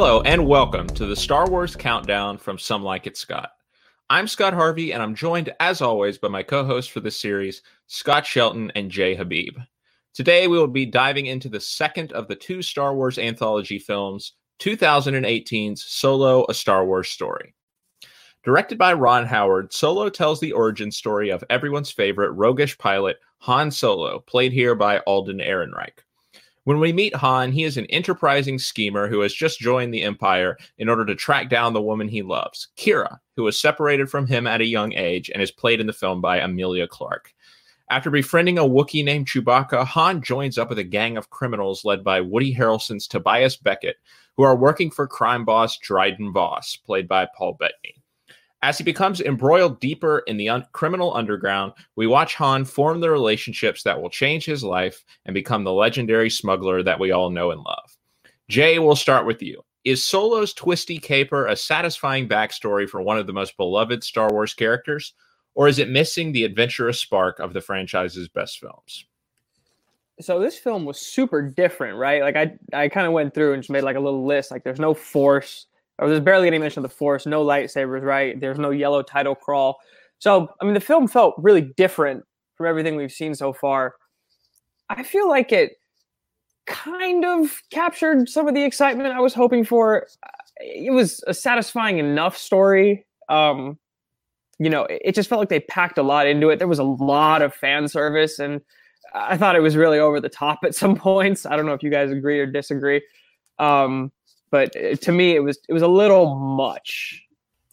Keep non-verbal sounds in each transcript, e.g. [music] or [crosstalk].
Hello and welcome to the Star Wars Countdown from Some Like It Scott. I'm Scott Harvey, and I'm joined, as always, by my co hosts for this series, Scott Shelton and Jay Habib. Today, we will be diving into the second of the two Star Wars anthology films, 2018's Solo, A Star Wars Story. Directed by Ron Howard, Solo tells the origin story of everyone's favorite roguish pilot, Han Solo, played here by Alden Ehrenreich. When we meet Han, he is an enterprising schemer who has just joined the Empire in order to track down the woman he loves, Qi'ra, who was separated from him at a young age and is played in the film by Emilia Clarke. After befriending a Wookiee named Chewbacca, Han joins up with a gang of criminals led by Woody Harrelson's Tobias Beckett, who are working for crime boss Dryden Voss, played by Paul Bettany. As he becomes embroiled deeper in the un- criminal underground, we watch Han form the relationships that will change his life and become the legendary smuggler that we all know and love. Jay, we'll start with you. Is Solo's twisty caper a satisfying backstory for one of the most beloved Star Wars characters, or is it missing the adventurous spark of the franchise's best films? So this film was super different, right? Like I, I kind of went through and just made like a little list. Like there's no force, or there's barely any mention of the force, no lightsabers, right? There's no yellow title crawl. So, I mean, the film felt really different from everything we've seen so far. I feel like it kind of captured some of the excitement I was hoping for. It was a satisfying enough story. Um, you know, it just felt like they packed a lot into it. There was a lot of fan service, and I thought it was really over the top at some [laughs] points. I don't know if you guys agree or disagree. Um, but uh, to me it was it was a little much.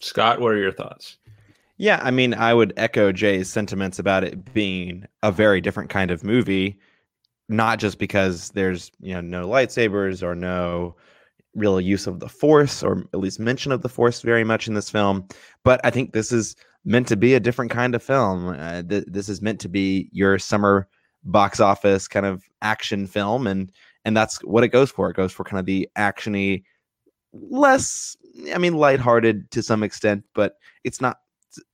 Scott what are your thoughts? Yeah i mean i would echo jay's sentiments about it being a very different kind of movie not just because there's you know no lightsabers or no real use of the force or at least mention of the force very much in this film but i think this is meant to be a different kind of film. Uh, th- this is meant to be your summer box office kind of action film and and that's what it goes for. It goes for kind of the actiony, less, I mean, lighthearted to some extent, but it's not.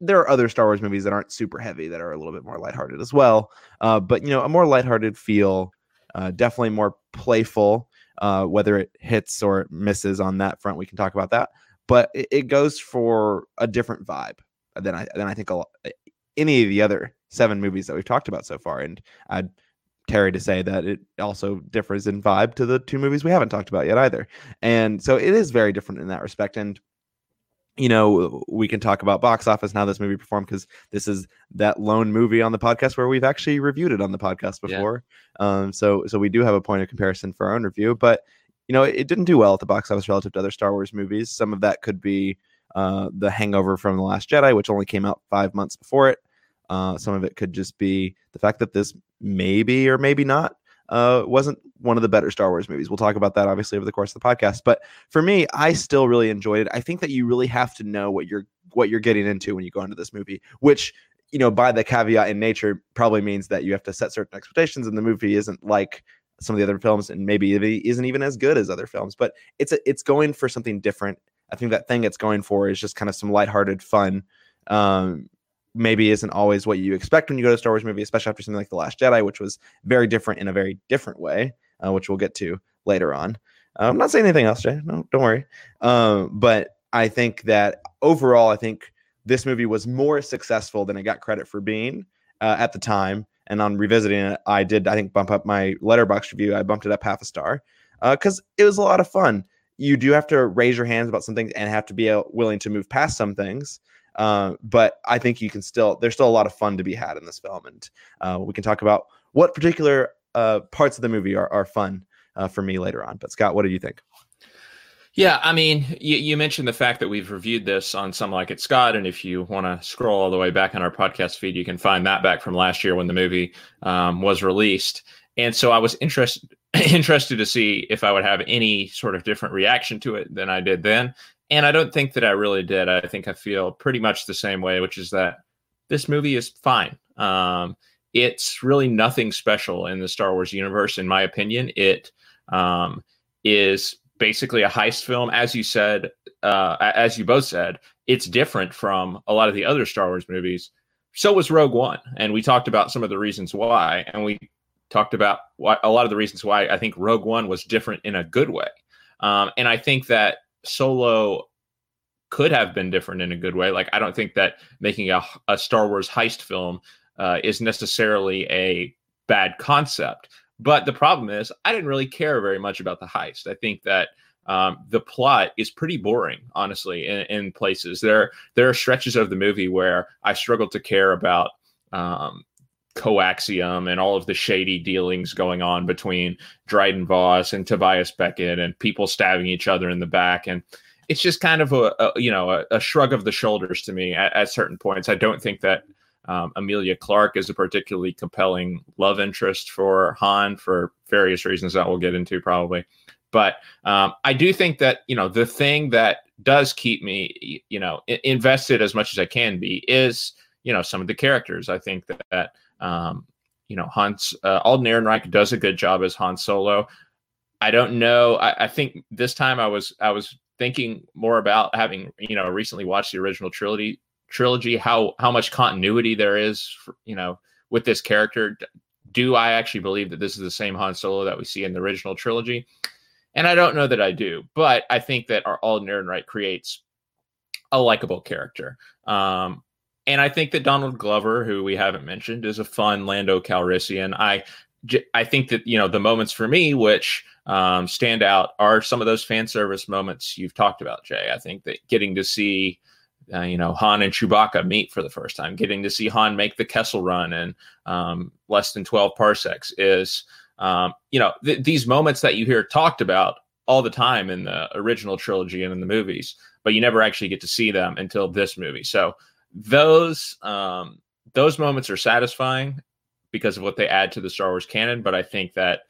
There are other Star Wars movies that aren't super heavy that are a little bit more lighthearted as well. Uh, but you know, a more lighthearted feel, uh, definitely more playful. Uh, whether it hits or misses on that front, we can talk about that. But it, it goes for a different vibe than I than I think lot, any of the other seven movies that we've talked about so far. And I'd Terry to say that it also differs in vibe to the two movies we haven't talked about yet either. And so it is very different in that respect. And you know, we can talk about box office and how this movie performed because this is that lone movie on the podcast where we've actually reviewed it on the podcast before. Yeah. Um, so so we do have a point of comparison for our own review, but you know, it, it, didn't do well at the box office relative to other Star Wars movies. Some of that could be uh, the hangover from The Last Jedi, which only came out five months before it. Uh, some of it could just be the fact that this maybe or maybe not uh, wasn't one of the better Star Wars movies. We'll talk about that obviously over the course of the podcast. But for me, I still really enjoyed it. I think that you really have to know what you're what you're getting into when you go into this movie, which you know by the caveat in nature probably means that you have to set certain expectations, and the movie isn't like some of the other films, and maybe it isn't even as good as other films. But it's a, it's going for something different. I think that thing it's going for is just kind of some lighthearted fun. Um, maybe isn't always what you expect when you go to a Star Wars movie, especially after something like The Last Jedi, which was very different in a very different way, uh, which we'll get to later on. Uh, I'm not saying anything else, Jay. No, don't worry. Um, but I think that overall, I think this movie was more successful than it got credit for being uh, at the time. And on revisiting it, I did, I think, bump up my Letterboxd review. I bumped it up half a star because uh, it was a lot of fun. You do have to raise your hands about some things and have to be uh, willing to move past some things. Uh, but I think you can still there's still a lot of fun to be had in this film, and uh, we can talk about what particular uh, parts of the movie are are fun uh, for me later on. But Scott, what do you think? Yeah, I mean, you, you, mentioned the fact that we've reviewed this on Some Like It Scott, and if you want to scroll all the way back on our podcast feed, you can find that back from last year when the movie um, was released. And so I was interested [laughs] interested to see if I would have any sort of different reaction to it than I did then. And I don't think that I really did. I think I feel pretty much the same way, which is that this movie is fine. Um, it's really nothing special in the Star Wars universe, in my opinion. It um, is basically a heist film, as you said, uh, as you both said. It's different from a lot of the other Star Wars movies. So was Rogue One, and we talked about some of the reasons why, and we talked about why, a lot of the reasons why I think Rogue One was different in a good way. Um, and I think that Solo could have been different in a good way. Like I don't think that making a, a Star Wars heist film uh, is necessarily a bad concept. But the problem is, I didn't really care very much about the heist. I think that um, the plot is pretty boring, honestly, in, in, places. There, there are stretches of the movie where I struggled to care about um, coaxium and all of the shady dealings going on between Dryden Voss and Tobias Beckett and people stabbing each other in the back. And it's just kind of a, a you know a, a, shrug of the shoulders to me at, at certain points. I don't think that um, Emilia Clarke is a particularly compelling love interest for Han for various reasons that we'll get into probably. But um, I do think that you know the thing that does keep me you know invested as much as I can be is you know some of the characters. I think that, that um, you know Hans uh, Alden Ehrenreich does a good job as Han Solo. I don't know. I, I think this time I was I was thinking more about having you know recently watched the original trilogy trilogy how how much continuity there is for, you know with this character do i actually believe that this is the same han solo that we see in the original trilogy and i don't know that i do but i think that our alden ehrenreich creates a likable character um, and i think that donald glover who we haven't mentioned is a fun lando calrissian i i think that you know the moments for me which um, stand out are some of those fan service moments you've talked about, Jay. I think that getting to see, uh, you know, Han and Chewbacca meet for the first time, getting to see Han make the Kessel run in um, less than 12 parsecs is, um, you know, th- these moments that you hear talked about all the time in the original trilogy and in the movies, but you never actually get to see them until this movie. So those um, those moments are satisfying because of what they add to the Star Wars canon. But I think that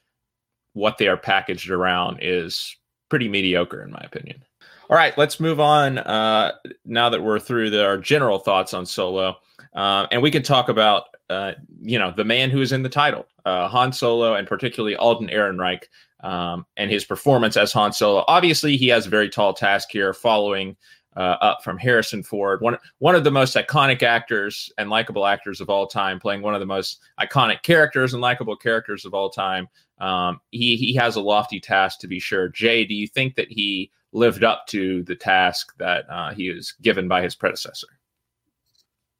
what they are packaged around is pretty mediocre, in my opinion. All right, let's move on. Uh, now that we're through the, our general thoughts on Solo, uh, and we can talk about uh, you know the man who is in the title, uh, Han Solo, and particularly Alden Ehrenreich um, and his performance as Han Solo. Obviously, he has a very tall task here, following uh, up from Harrison Ford, one one of the most iconic actors and likable actors of all time, playing one of the most iconic characters and likable characters of all time. Um, he he has a lofty task to be sure. Jay, do you think that he lived up to the task that uh, he was given by his predecessor?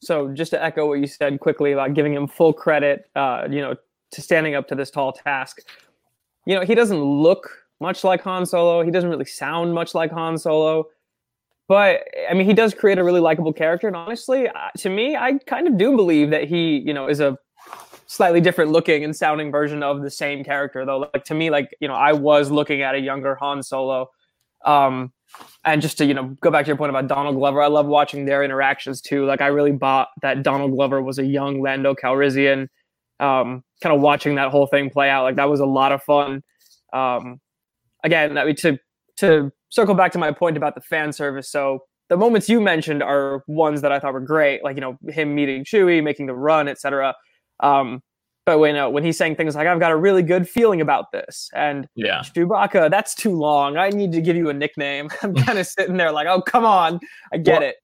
So, just to echo what you said quickly about giving him full credit, uh, you know, to standing up to this tall task. You know, he doesn't look much like Han Solo. He doesn't really sound much like Han Solo. But I mean, he does create a really likable character, and honestly, uh, to me, I kind of do believe that he, you know, is a slightly different looking and sounding version of the same character though. Like to me like you know i was looking at a younger han solo um and just to you know go back to your point about donald glover i love watching their interactions too. Like i really bought that donald glover was a young lando calrissian um kind of watching that whole thing play out. Like that was a lot of fun. Um again I mean, to to circle back to my point about the fan service so the moments you mentioned are ones that i thought were great like you know him meeting chewie making the run etc um, but when uh, when he's saying things like "I've got a really good feeling about this," and yeah, Chewbacca, that's too long. I need to give you a nickname. [laughs] I'm kind of sitting there like, "Oh, come on, I get well, it."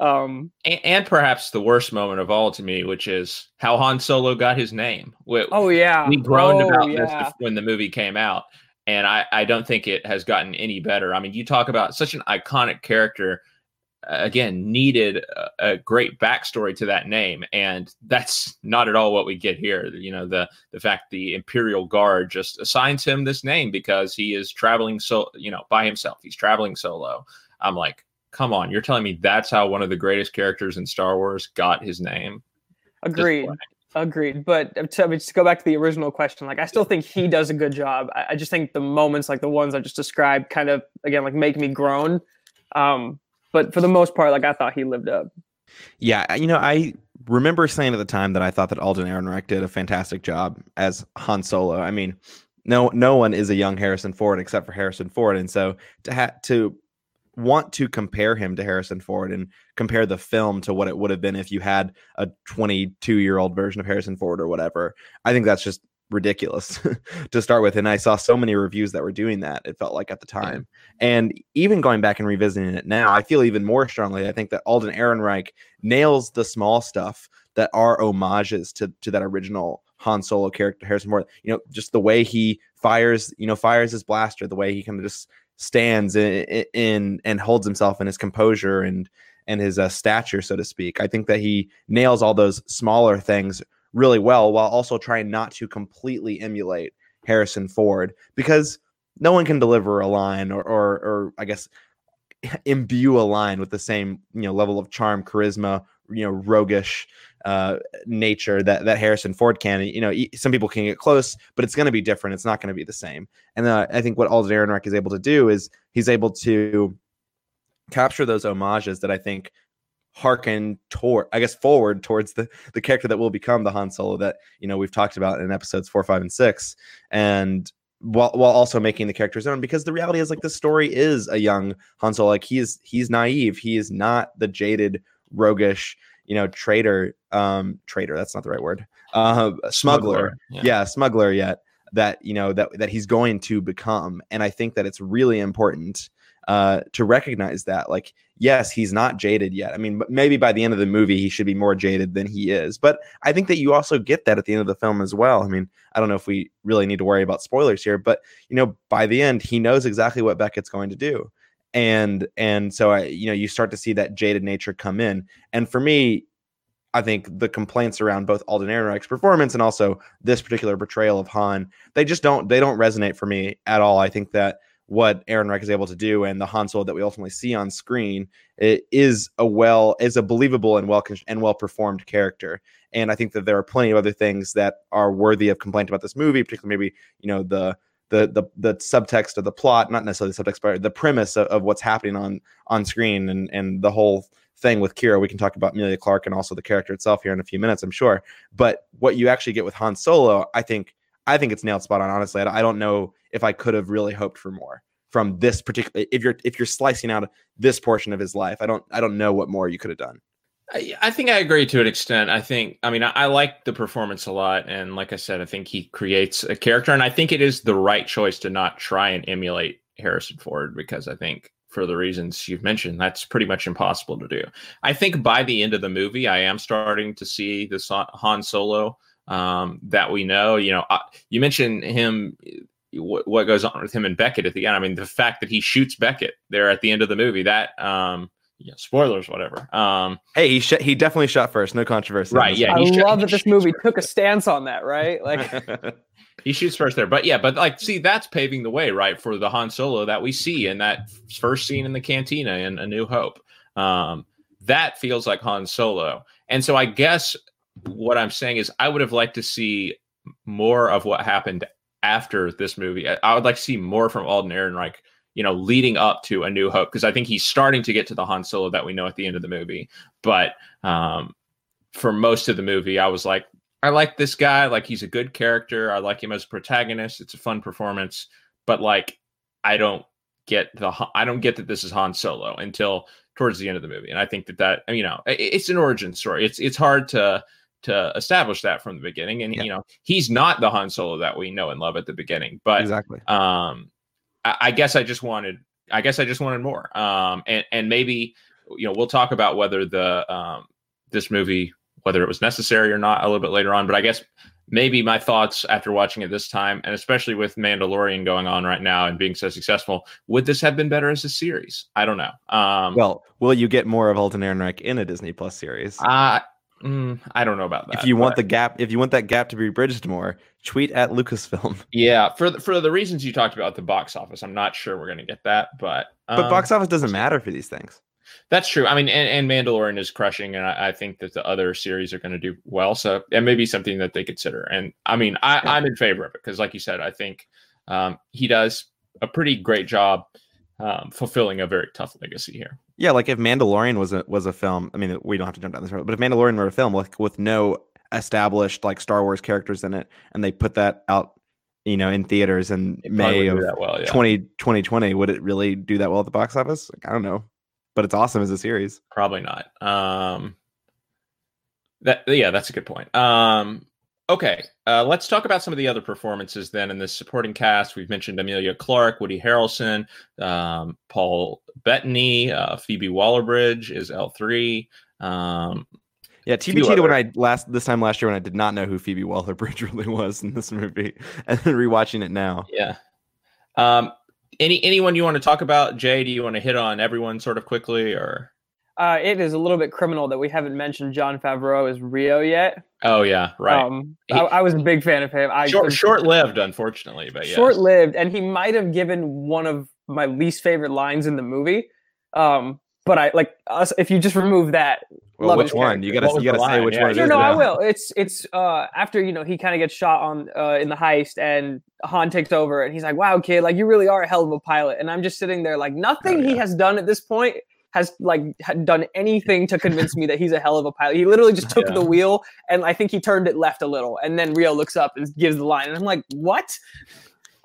Um, and, and, perhaps the worst moment of all to me, which is how Han Solo got his name. We, oh yeah, we groaned oh, about yeah. this when the movie came out, and I I don't think it has gotten any better. I mean, you talk about such an iconic character uh, again needed a, a, great backstory to that name and that's not at all what we get here. You know the the fact the imperial guard just assigns him this name because he is traveling so you know by himself. He's traveling solo. I'm like come on you're telling me that's how one of the greatest characters in star wars got his name? Agreed agreed but to, I mean, to go back to the original question like i still think he does a good job I, I just think the moments like the ones i just described kind of again like make me groan um but for the most part, like I thought he lived up. Yeah, you know, I remember saying at the time that I thought that Alden Ehrenreich did a fantastic job as Han Solo. I mean, no, no one is a young Harrison Ford except for Harrison Ford, and so to have to want to compare him to Harrison Ford and compare the film to what it would have been if you had a 22 year old version of Harrison Ford or whatever. I think that's just ridiculous [laughs] to start with. And I saw so many reviews that were doing that, it felt like at the time. Yeah. And even going back and revisiting it now, I feel even more strongly. I think that Alden Ehrenreich nails the small stuff that are homages to, to that original Han Solo character, Harrison Ford. You know, just the way he fires, you know, fires his blaster, the way he kind of just stands in, in and holds himself in his composure and and his uh, stature, so to speak. I think that he nails all those smaller things really well while also trying not to completely emulate Harrison Ford because no one can deliver a line or, or, or I guess imbue a line with the same you know level of charm, charisma, you know, roguish uh, nature that that Harrison Ford can. You know, some people can get close, but it's going to be different. It's not going to be the same. And uh, I think what Alden Ehrenreich is able to do is he's able to capture those homages that I think harken toward i guess forward towards the the character that will become the han solo that you know we've talked about in episodes four five and six and while while also making the character's own because the reality is like the story is a young han solo like he's he's naive he is not the jaded roguish you know trader um traitor that's not the right word uh smuggler, smuggler yeah. yeah smuggler yet that you know that that he's going to become and i think that it's really important uh, to recognize that. Like, yes, he's not jaded yet. I mean, maybe by the end of the movie, he should be more jaded than he is. But I think that you also get that at the end of the film as well. I mean, I don't know if we really need to worry about spoilers here, but you know, by the end, he knows exactly what Beckett's going to do. And and so I, you know, you start to see that jaded nature come in. And for me, I think the complaints around both Alden Ehrenreich's performance and also this particular portrayal of Han, they just don't they don't resonate for me at all. I think that what Ehrenreich is able to do and the Han Solo that we ultimately see on screen it is a well is a believable and well and well performed character. And I think that there are plenty of other things that are worthy of complaint about this movie, particularly maybe you know the the the the subtext of the plot, not necessarily the subtext, but the premise of, of what's happening on on screen and and the whole thing with Qi'ra. We can talk about Emilia Clarke and also the character itself here in a few minutes, I'm sure. But what you actually get with Han Solo, I think I think it's nailed spot on. Honestly, I don't know if I could have really hoped for more from this particular. If you're if you're slicing out this portion of his life, I don't I don't know what more you could have done. I, I think I agree to an extent. I think I mean I, I like the performance a lot, and like I said, I think he creates a character, and I think it is the right choice to not try and emulate Harrison Ford because I think for the reasons you've mentioned, that's pretty much impossible to do. I think by the end of the movie, I am starting to see this Han Solo um, that we know. You know, uh, you mentioned him. What, what goes on with him and Beckett at the end? I mean, the fact that he shoots Beckett there at the end of the movie that. Um, yeah, spoilers, whatever. Um, hey, he sh- he definitely shot first, no controversy. Right? Yeah, I love that this movie first. took a stance on that. Right? Like [laughs] he shoots first there, but yeah, but like, see, that's paving the way, right, for the Han Solo that we see in that first scene in the cantina in A New Hope. Um, that feels like Han Solo, and so I guess what I'm saying is I would have liked to see more of what happened after this movie. I, I would like to see more from Alden Ehrenreich, you know, leading up to A New Hope, because I think he's starting to get to the Han Solo that we know at the end of the movie. But um, for most of the movie, I was like, I like this guy. Like he's a good character. I like him as a protagonist. It's a fun performance. But like, I don't get the I don't get that this is Han Solo until towards the end of the movie. And I think that that you know, it's an origin story. It's it's hard to to establish that from the beginning. And yeah. you know, he's not the Han Solo that we know and love at the beginning. But exactly, um, I, I guess I just wanted, I guess I just wanted more. Um, and and maybe you know, we'll talk about whether the um this movie whether it was necessary or not a little bit later on. But I guess maybe my thoughts after watching it this time, and especially with Mandalorian going on right now and being so successful, would this have been better as a series? I don't know. Um, well, will you get more of Alden Ehrenreich in a Disney Plus series? Uh, Mm, I don't know about that. If you but... want the gap, if you want that gap to be bridged more, tweet at Lucasfilm. [laughs] Yeah, for the, for the reasons you talked about the box office, I'm not sure we're going to get that, but um, but box office doesn't matter for these things. That's true. I mean, and, and Mandalorian is crushing, and I, I, think that the other series are going to do well. So it may be something that they consider. And I mean, I, yeah. I'm in favor of it because, like you said, I think um, he does a pretty great job um, fulfilling a very tough legacy here. Yeah, like if Mandalorian was a was a film, I mean, we don't have to jump down this road, but if Mandalorian were a film with with no established like Star Wars characters in it, and they put that out, you know, in theaters in May of well, yeah. 20, 2020, would it really do that well at the box office? Like, I don't know, but it's awesome as a series. Probably not. Um, that yeah, that's a good point. Um, Okay, uh, let's talk about some of the other performances then in this supporting cast. We've mentioned Emilia Clarke, Woody Harrelson, um, Paul Bettany, uh, Phoebe Waller-Bridge is L three. Um, yeah, TBT when I last this time last year when I did not know who Phoebe Waller-Bridge [laughs] really was in this movie, [laughs] and then rewatching it now. Yeah. Um, any anyone you want to talk about, Jay? Do you want to hit on everyone sort of quickly, or? Uh, it is a little bit criminal that we haven't mentioned Jon Favreau as Rio yet. Oh yeah, right. Um, I, I was a big fan of him. I short, short-lived, unfortunately, but yes. short-lived, and he might have given one of my least favorite lines in the movie. Um, but I like us. If you just remove that, well, which one? You gotta you gotta say which yeah, one. No, no, I will. It's it's uh after you know he kind of gets shot on uh in the heist and Han takes over and he's like, "Wow, kid, like you really are a hell of a pilot." And I'm just sitting there like nothing oh, yeah. he has done at this point has like done anything to convince me that he's a hell of a pilot. He literally just took yeah. the wheel and I think he turned it left a little, and then Rio looks up and gives the line, and I'm like, "What?"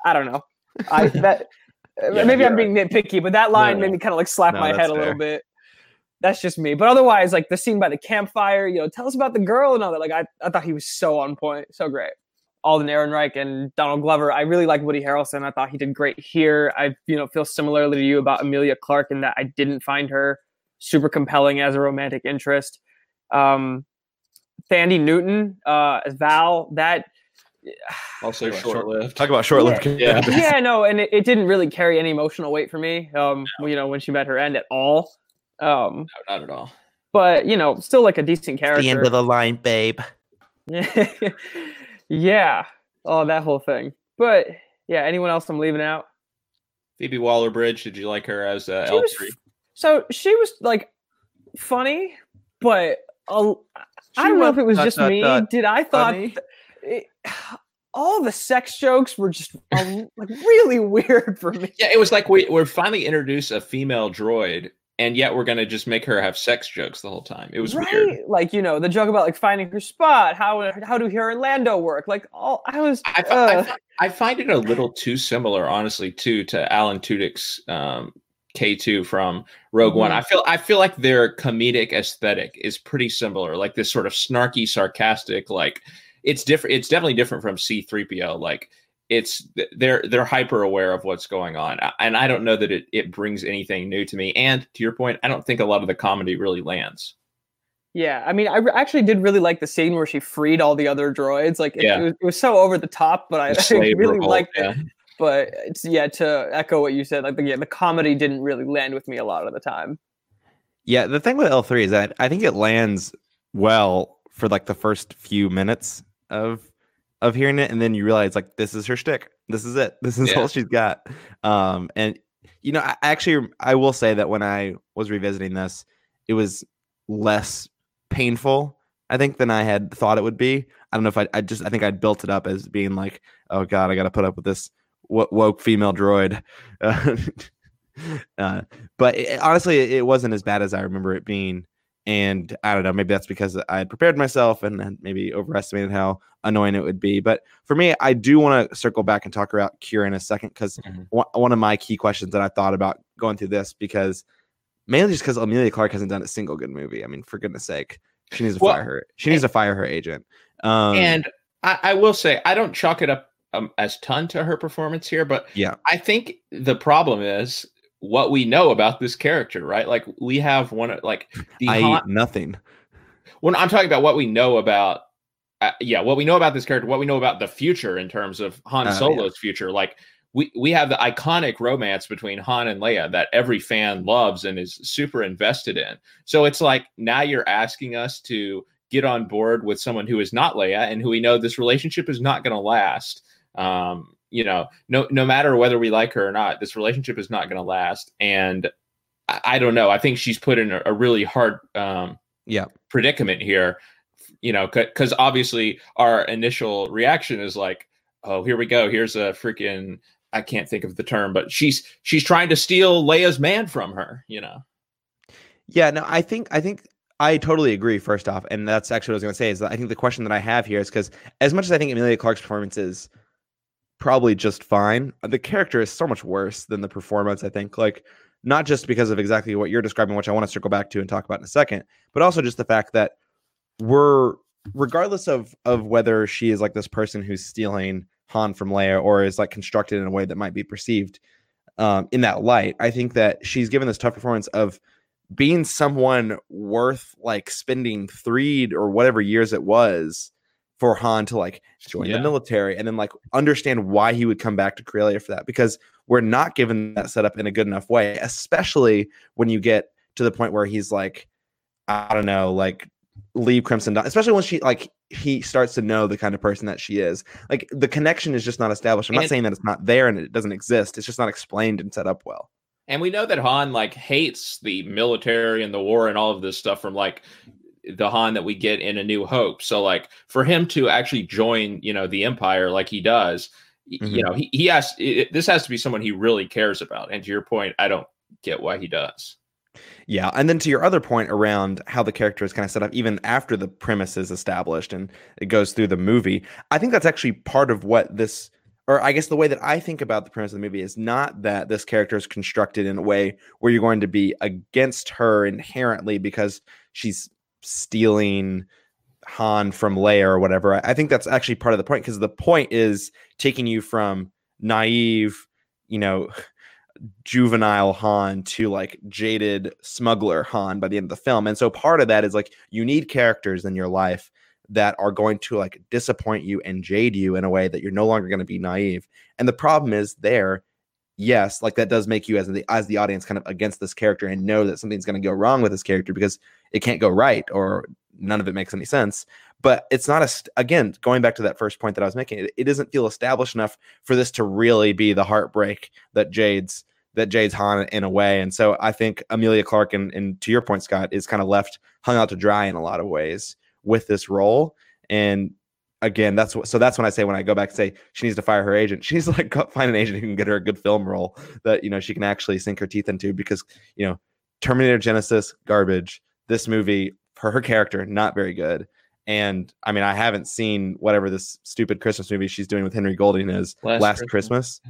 I don't know. I [laughs] that yeah, uh, maybe I'm being right. nitpicky, but that line no, made me kind of like slap no, my head a fair. little bit. That's just me. But otherwise, like the scene by the campfire, you know, tell us about the girl and all that. Like I, I thought he was so on point, so great. Alden Ehrenreich and Donald Glover. I really like Woody Harrelson. I thought he did great here. I, you know, feel similarly to you about Emilia Clarke in that I didn't find her super compelling as a romantic interest. Um, Thandie Newton uh, as Val, that also short lived. Talk about short lived. Yeah, yeah, yeah, no, and it, it, didn't really carry any emotional weight for me. Um, no. you know, when she met her end at all. Um, no, not at all. But you know, still like a decent character. The end of the line, babe. [laughs] [laughs] yeah. Oh, that whole thing. But yeah, anyone else I'm leaving out? Phoebe Waller Bridge. Did you like her as uh, L three? So she was like funny, but uh, I don't know if it was just me. Did I thought? Th- it, all the sex jokes were just um, [laughs] like really weird for me. Yeah, it was like we we're finally introduced a female droid, and yet we're gonna just make her have sex jokes the whole time. It was right? weird. Like you know the joke about like finding her spot. How how do her Orlando work? Like all I was. I, uh, I, I, find it a little too similar, honestly, too, to Alan Tudyk's um, K2 from Rogue mm-hmm. One. I feel I feel like their comedic aesthetic is pretty similar, like this sort of snarky, sarcastic, like it's different. It's definitely different from C3PO. Like it's they're they're hyper aware of what's going on, and I don't know that it it brings anything new to me. And to your point, I don't think a lot of the comedy really lands. Yeah, I mean, I actually did really like the scene where she freed all the other droids. Like, it, yeah. it, was, it was, so over the top, but I, [laughs] I really revolt, liked yeah. it. But it's yeah, to echo what you said, like the, yeah, the comedy didn't really land with me a lot of the time. Yeah, the thing with L three is that I think it lands well for like the first few minutes of of hearing it, and then you realize like this is her shtick. This is it. [laughs] This is yeah. all she's got. Um, and you know, I, actually, I will say that when I was revisiting this, it was less painful, I think, than I had thought it would be. I don't know if I, I just, I think I'd built it up as being like, oh god, I got to put up with this woke female droid. [laughs] Uh, but it, honestly, it wasn't as bad as I remember it being. And I don't know, maybe that's because I had prepared myself and maybe overestimated how annoying it would be. But for me, I do want to circle back and talk about Qi'ra in a second because mm-hmm. one of my key questions that I thought about going through this because mainly just because Emilia Clarke hasn't done a single good movie. I mean, for goodness sake, she needs to well, fire her. She needs to fire her agent. Um, and I, I, will say, I don't chalk it up um, as ton to her performance here, but yeah, I think the problem is what we know about this character, right? Like we have one like the I Han- nothing. When I'm talking about what we know about, uh, yeah, what we know about this character, what we know about the future in terms of Han uh, Solo's yeah. future, like we we have the iconic romance between Han and Leia that every fan loves and is super invested in. So it's like now you're asking us to get on board with someone who is not Leia and who we know this relationship is not going to last. Um, you know, no no matter whether we like her or not, this relationship is not going to last. And I, I, don't know. I think she's put in a, a really hard um, yeah predicament here. You know, because obviously our initial reaction is like, oh, here we go. Here's a freaking I can't think of the term, but she's she's trying to steal Leia's man from her. You know. Yeah. No, I think I think I totally agree. First off, and that's actually what I was going to say is that I think the question that I have here is because as much as I think Emilia Clarke's performance is probably just fine. The character is so much worse than the performance, I think. Like, not just because of exactly what you're describing, which I want to circle back to and talk about in a second, but also just the fact that we're regardless of of whether she is like this person who's stealing Han from Leia or is like constructed in a way that might be perceived um, in that light. I think that she's given this tough performance of being someone worth like spending three or whatever years it was for Han to like join Yeah. the military and then like understand why he would come back to Corellia for that because we're not given that setup in a good enough way, especially when you get to the point where he's like, I don't know, like leave Crimson Dawn, especially when she like he starts to know the kind of person that she is. Like the connection is just not established. I'm not saying that it's not there and it doesn't exist. It's just not explained and set up well. And we know that Han like hates the military and the war and all of this stuff from like the Han that we get in A New Hope. So like for him to actually join, you know, the Empire like he does, Mhm. you know, he, he has it, this has to be someone he really cares about. And to your point, I don't get why he does. Yeah, and then to your other point around how the character is kind of set up, even after the premise is established and it goes through the movie, I think that's actually part of what this, or I guess the way that I think about the premise of the movie is not that this character is constructed in a way where you're going to be against her inherently because she's stealing Han from Leia or whatever. I- think that's actually part of the point because the point is taking you from naive, you know, juvenile Han to like jaded smuggler Han by the end of the film. And so part of that is like you need characters in your life that are going to like disappoint you and jade you in a way that you're no longer going to be naive. And the problem is there, yes, like that does make you as the as the audience kind of against this character and know that something's going to go wrong with this character because it can't go right or none of it makes any sense. But it's not a again going back to that first point that I was making. It, it doesn't feel established enough for this to really be the heartbreak that Jade's that Jade's Han in a way. And so I think Emilia Clarke and, and to your point, Scott, is kind of left hung out to dry in a lot of ways with this role. And again, that's what so that's when I say when I go back and say she needs to fire her agent, [laughs] she needs to like go find an agent who can get her a good film role that you know she can actually sink her teeth into because you know Terminator Genisys, garbage. This movie, for her character, not very good. And I mean, I haven't seen whatever this stupid Christmas movie she's doing with Henry Golding is Last Last, Christmas. Christmas.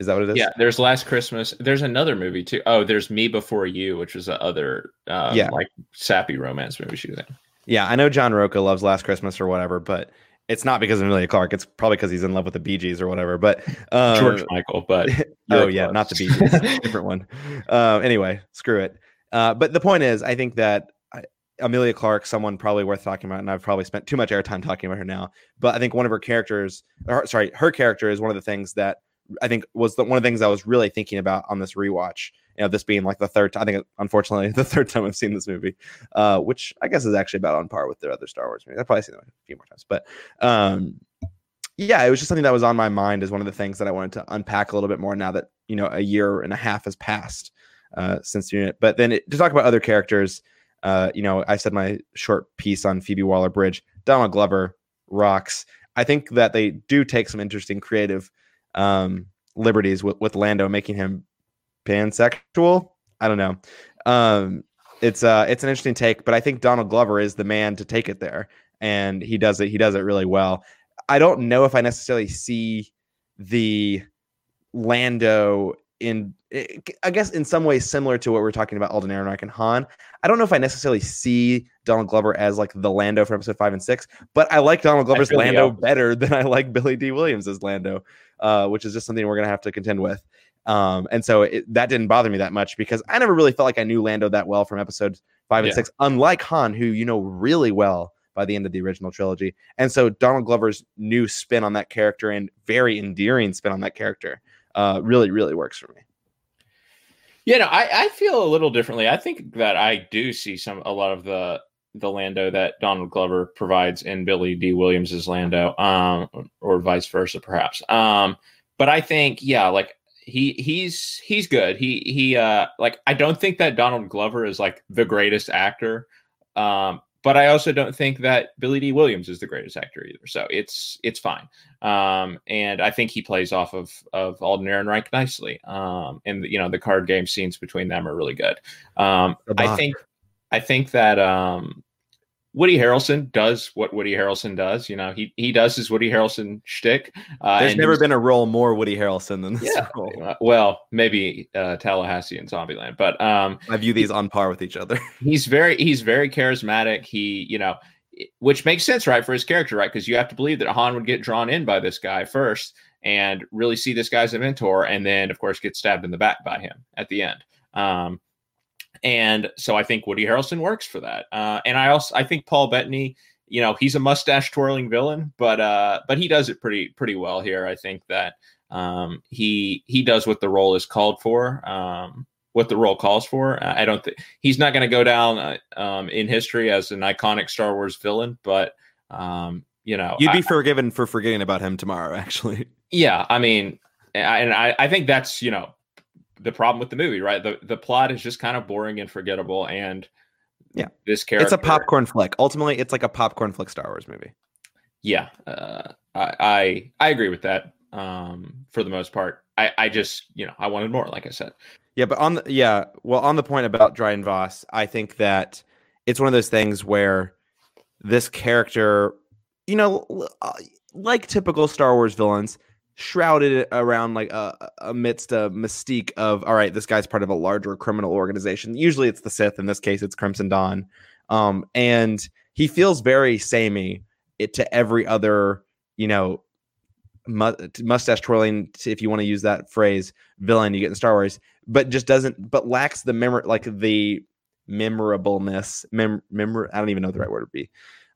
Is that what it is? Yeah, there's Last Christmas. There's another movie too. Oh, there's Me Before You, which was the other um, Yeah. like sappy romance movie she was in. Yeah, I know John Roca loves Last Christmas or whatever, but it's not because of Emilia Clarke. It's probably because he's in love with the Bee Gees or whatever. But uh, George Michael, but [laughs] oh yeah, close. not the Bee Gees, different one. Uh, anyway, screw it. Uh, but the point is, I think that I- Emilia Clarke, someone probably worth talking about, and I've probably spent too much airtime talking about her now. But I think one of her characters, or sorry, her character is one of the things that I think was the, one of the things I was really thinking about on this rewatch. You know, this being like the third. I think, unfortunately, [laughs] the third time I've seen this movie, uh, which I guess is actually about on par with the other Star Wars movies. I've probably seen it a few more times, but um, yeah, it was just something that was on my mind as one of the things that I wanted to unpack a little bit more now that you know a year and a half has passed uh, since doing it. But then it, to talk about other characters, uh, you know, I said my short piece on Phoebe Waller Bridge. Donald Glover rocks. I think that they do take some interesting creative um, liberties with, with Lando, making him pansexual. I don't know. Um, it's uh, it's an interesting take, but I think Donald Glover is the man to take it there, and he does it. He does it really well. I don't know if I necessarily see the Lando in I guess in some ways similar to what we're talking about Alden Ehrenreich and Han. I don't know if I necessarily see Donald Glover as like the Lando from episode five and six, but I like Donald Glover's Lando better than I like Billy Dee Williams as Lando, uh, which is just something we're gonna have to contend with. Um, and so it, that didn't bother me that much because I never really felt like I knew Lando that well from episodes five and Yeah. six, unlike Han, who you know really well by the end of the original trilogy. And so Donald Glover's new spin on that character and very endearing spin on that character uh, really, really works for me. Yeah, no, I, I feel a little differently. I think that I do see some a lot of the the Lando that Donald Glover provides in Billy Dee Williams's Lando, um, or vice versa, perhaps. Um, but I think, yeah, like he he's he's good. He he uh like I don't think that Donald Glover is like the greatest actor. Um, but I also don't think that Billy Dee Williams is the greatest actor either. So it's it's fine. Um, and I think he plays off of of Alden Ehrenreich nicely. Um, and you know the card game scenes between them are really good. Um, I think I think that um, Woody Harrelson does what Woody Harrelson does. You know, he he does his Woody Harrelson shtick. Uh, There's never been a role more Woody Harrelson than this yeah. role. uh, well, maybe uh, Tallahassee and Zombieland, but um, I view these on par with each other. [laughs] he's very he's very charismatic. He you know, which makes sense, right, for his character, right? Because you have to believe that Han would get drawn in by this guy first and really see this guy as a mentor, and then of course get stabbed in the back by him at the end. Um, and so I think Woody Harrelson works for that. Uh, and I also I think Paul Bettany you know he's a mustache twirling villain, but uh, but he does it pretty pretty well here. I think that um, he he does what the role is called for. Um, what the role calls for. I don't think he's not going to go down uh, um, in history as an iconic Star Wars villain, but um, you know, you'd be I, forgiven for forgetting about him tomorrow. [laughs] Actually, yeah. I mean, I, and I, I think that's you know the problem with the movie, right? The the plot is just kind of boring and forgettable, and yeah, this character. It's a popcorn flick. Ultimately, it's like a popcorn flick Star Wars movie. Yeah, uh, I, I I agree with that. Um, for the most part, I I just you know I wanted more, like I said. Yeah, but on the yeah, well, on the point about Dryden Voss, I think that it's one of those things where this character, you know, uh, like typical Star Wars villains, shrouded around like uh, amidst a mystique of all right, this guy's part of a larger criminal organization. Usually, it's the Sith. In this case, it's Crimson Dawn, um, and he feels very samey it to every other, you know, mustache twirling, if you want to use that phrase, villain you get in Star Wars but just doesn't but lacks the memory like the memorableness mem- i don't even know the right word would be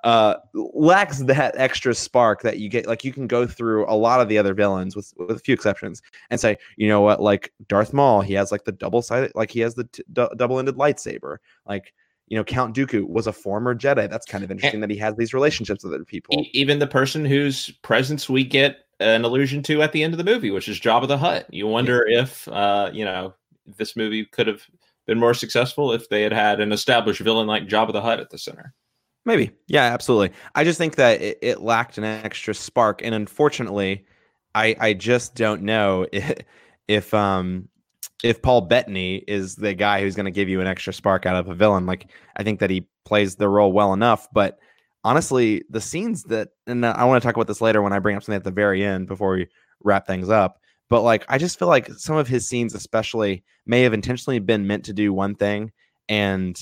uh lacks that extra spark that you get like you can go through a lot of the other villains with with a few exceptions and say you know what? Like darth maul he has like the double sided like he has the t- d- double-ended lightsaber. Like you know count dooku was a former jedi. That's kind of interesting and that he has these relationships with other people. Even the person whose presence we get an allusion to at the end of the movie which is Jabba the Hutt. You wonder if uh you know this movie could have been more successful if they had had an established villain like Jabba the Hutt at the center. Maybe, yeah, absolutely. I just think that it, it lacked an extra spark, and unfortunately, I I just don't know [laughs] if, if um if Paul Bettany is the guy who's going to give you an extra spark out of a villain. Like I think that he plays the role well enough, but honestly, the scenes that and I want to talk about this later when I bring up something at the very end before we wrap things up. But like, I just feel like some of his scenes, especially, may have intentionally been meant to do one thing and